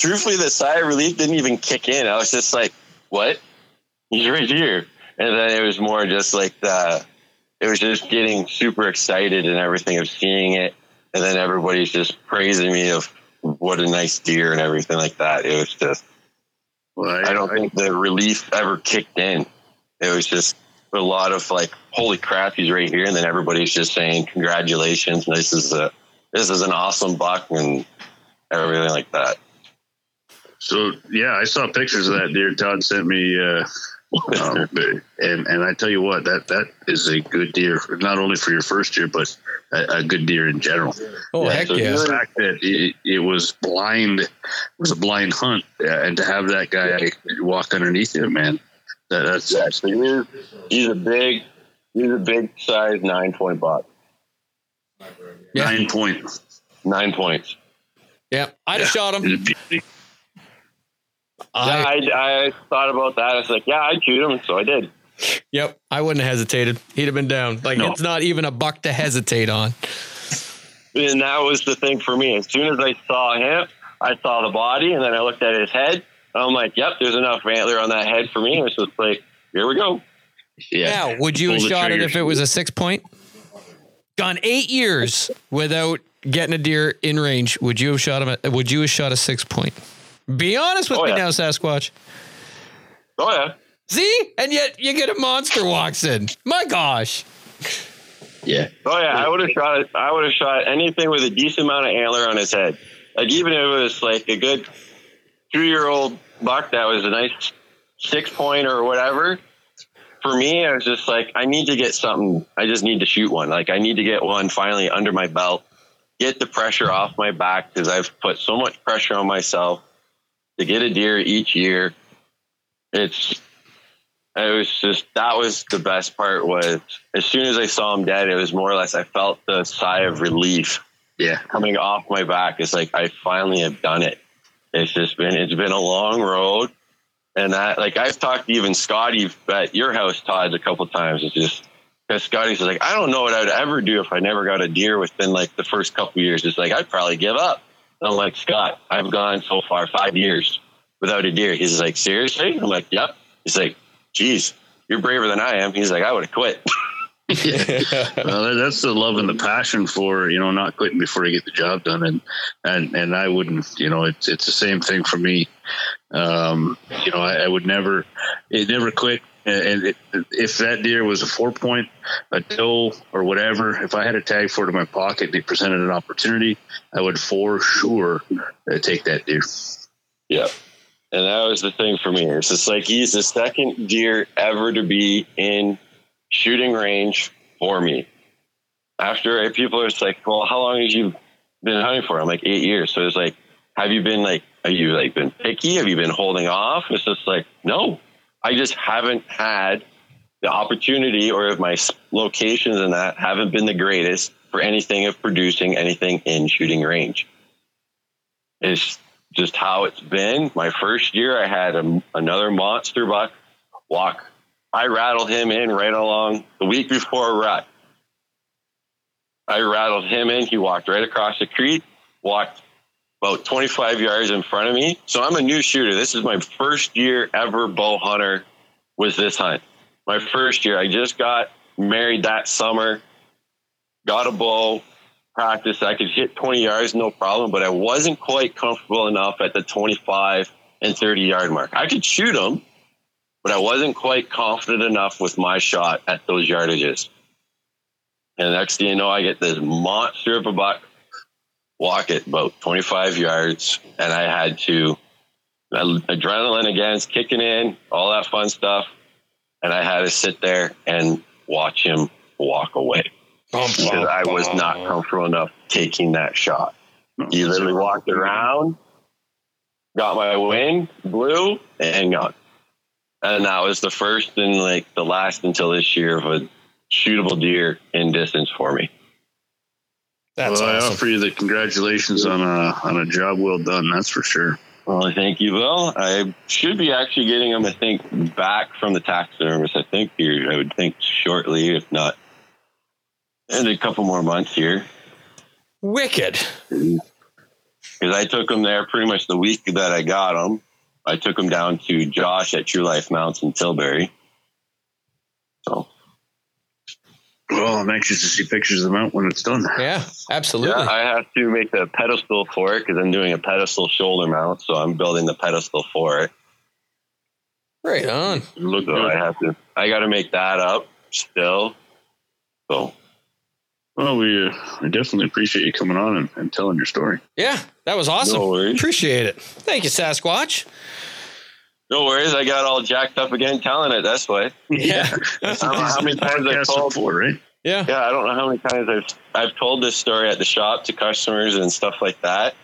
truthfully, the sigh of relief didn't even kick in. I was just like, "What? He's right here." And then it was more just like the, it was just getting super excited and everything of seeing it, and then everybody's just praising me of what a nice deer and everything like that. It was just, Well, I don't think the relief ever kicked in. It was just a lot of like, "Holy crap, he's right here!" And then everybody's just saying, "Congratulations! This is a, this is an awesome buck," and everything like that. So yeah, I saw pictures of that deer. Todd sent me, uh, um, and and I tell you what, that that is a good deer, not only for your first year, but a, a good deer in general. Oh, Yeah, heck so yeah. The fact that it, it was blind, it was a blind hunt, and to have that guy walk underneath it, man, that, that's Yeah, so he's, he's a big, he's a big size nine point buck. Yeah. nine point. Nine points. Yeah, I'd have shot him. It's a beauty. I, yeah, I, I thought about that. I was like, yeah, I'd shoot him, so I did. yep, I wouldn't have hesitated. He'd have been down. Like No. it's not even a buck to hesitate on. And that was the thing for me. As soon as I saw him, I saw the body, and then I looked at his head. And I'm like, yep, there's enough antler on that head for me. And it's just like, here we go. Yeah. Now, would you have Pull the shot it if it was a six point? Gone eight years without getting a deer in range. Would you have shot him? At, would you have shot a six point? Be honest with Oh, me yeah. now, Sasquatch. Oh yeah, See, and yet you get a monster walks in. My gosh. Yeah. oh yeah. I would have shot. I would have shot anything with a decent amount of antler on his head. Like even if it was like a good two-year-old buck that was a nice six point or whatever. For me, I was just like, I need to get something. I just need to shoot one. Like I need to get one finally under my belt, get the pressure off my back because I've put so much pressure on myself to get a deer each year. It's it was just that was the best part was as soon as I saw him dead, it was more or less I felt the sigh of relief Yeah. coming off my back. It's like I finally have done it. It's just been it's been a long road. And that like I've talked to even Scotty at your house, Todd, a couple times. It's just because Scotty's like, I don't know what I'd ever do if I never got a deer within like the first couple years. It's like I'd probably give up. I'm like, Scott, I've gone so far five years without a deer. He's like, seriously? I'm like, yep. He's like, geez, you're braver than I am. He's like, I would have quit. well, that's the love and the passion for you know not quitting before you get the job done, and and and I wouldn't. You know, it's it's the same thing for me. Um, you know, I, I would never, it never quit. And and it, if that deer was a four point, a doe, or whatever, if I had a tag for it in my pocket, and they presented an opportunity, I would for sure uh, take that deer. Yeah. And that was the thing for me. It's just like he's the second deer ever to be in shooting range for me. After people are just like, well, how long have you been hunting for? I'm like eight years. So it's like, have you been like, have you like been picky? Have you been holding off? It's just like, no, I just haven't had the opportunity or if my locations and that haven't been the greatest for anything of producing anything in shooting range. It's just how it's been. My first year, I had a, another monster buck walk. I rattled him in right along the week before rut. I rattled him in. He walked right across the creek, walked about 25 yards in front of me. So I'm a new shooter. This is my first year ever bow hunter was this hunt. My first year. I just got married that summer, got a bow, practice. I could hit 20 yards, no problem, but I wasn't quite comfortable enough at the 25 and 30 yard mark. I could shoot them, but I wasn't quite confident enough with my shot at those yardages. And next thing you know, I get this monster of a buck walk it about 25 yards, and I had to adrenaline against kicking in, all that fun stuff, and I had to sit there and watch him walk away because I was not comfortable enough taking that shot. He literally walked around, got my wing, blew, and gone. And that was the first and like the last until this year of a shootable deer in distance for me. That's well, awesome. I offer you the congratulations on a on a job well done. That's for sure. Well, I thank you, Bill. I should be actually getting them. I think back from the taxidermist. I think here. I would think shortly, if not in a couple more months here. Wicked. Because I took them there pretty much the week that I got them. I took them down to Josh at True Life Mounts in Tilbury. So well, I'm anxious to see pictures of the mount when it's done. Yeah, absolutely. Yeah, I have to make the pedestal for it because I'm doing a pedestal shoulder mount, so I'm building the pedestal for it. Right on. Look, so I have to. I got to make that up still. So. Well, we, uh, we definitely appreciate you coming on and, and, telling your story. Yeah, that was awesome. No appreciate it. Thank you, Sasquatch. No worries. I got all jacked up again telling it this way. Yeah. I don't know how many times I've told before, right? Yeah. Yeah. I don't know how many times I've I've told this story at the shop to customers and stuff like that.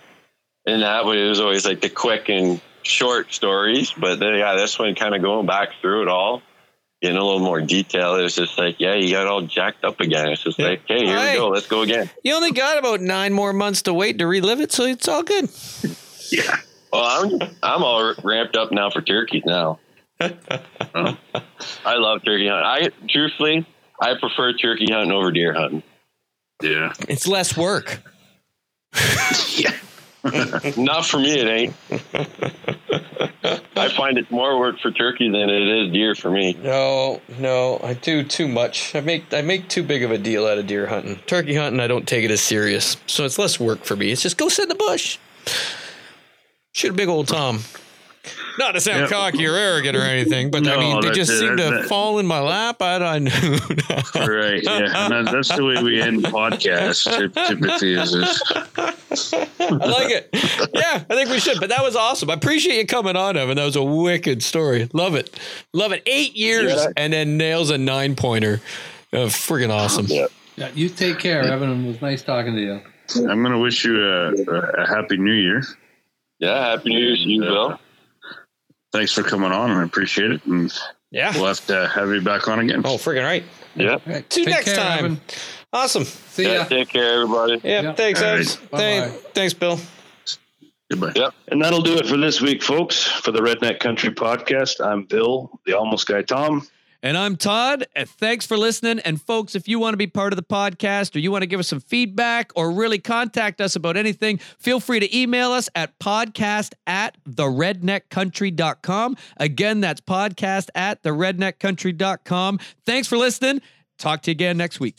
And that way it was always like the quick and short stories. But then yeah, this one kind of going back through it all, in a little more detail. It was just like, yeah, you got all jacked up again. It's just like, hey, here we go. Let's go again. You only got about nine more months to wait to relive it, so it's all good. yeah. Well, I'm I'm all ramped up now for turkeys now. I love turkey hunting. I truthfully, I prefer turkey hunting over deer hunting. Yeah, it's less work. yeah. Not for me, it ain't. I find it's more work for turkey than it is deer for me. No, no, I do too much. I make I make too big of a deal out of deer hunting. Turkey hunting, I don't take it as serious, so it's less work for me. It's just go sit in the bush. Shoot a big old Tom. Not to sound yep. cocky or arrogant or anything, but no, I mean, they just it. seem to that, fall in my lap. I don't know. right. Yeah. That, that's the way we end podcasts typically is I like it. Yeah, I think we should. But that was awesome. I appreciate you coming on, Evan. That was a wicked story. Love it. Love it. Eight years yeah. and then nails a nine pointer. Uh, friggin' awesome. Yeah. yeah. You take care, Evan. It was nice talking to you. I'm going to wish you a, a happy new year. Yeah, happy New Year's to you, Bill. Thanks for coming on, and I appreciate it. And yeah, we'll have to have you back on again. Oh, freaking right. Yeah. Right. See you next care, time. Evan. Awesome. See ya. take care, everybody. Yeah. Yep. Thanks, right. Thanks, Bill. Goodbye. Yep. And that'll do it for this week, folks. For the Redneck Country Podcast, I'm Bill, the Almost Guy Tom. And I'm Todd. And thanks for listening. And folks, if you want to be part of the podcast or you want to give us some feedback or really contact us about anything, feel free to email us at podcast at theredneckcountry.com. Again, that's podcast at theredneckcountry.com. Thanks for listening. Talk to you again next week.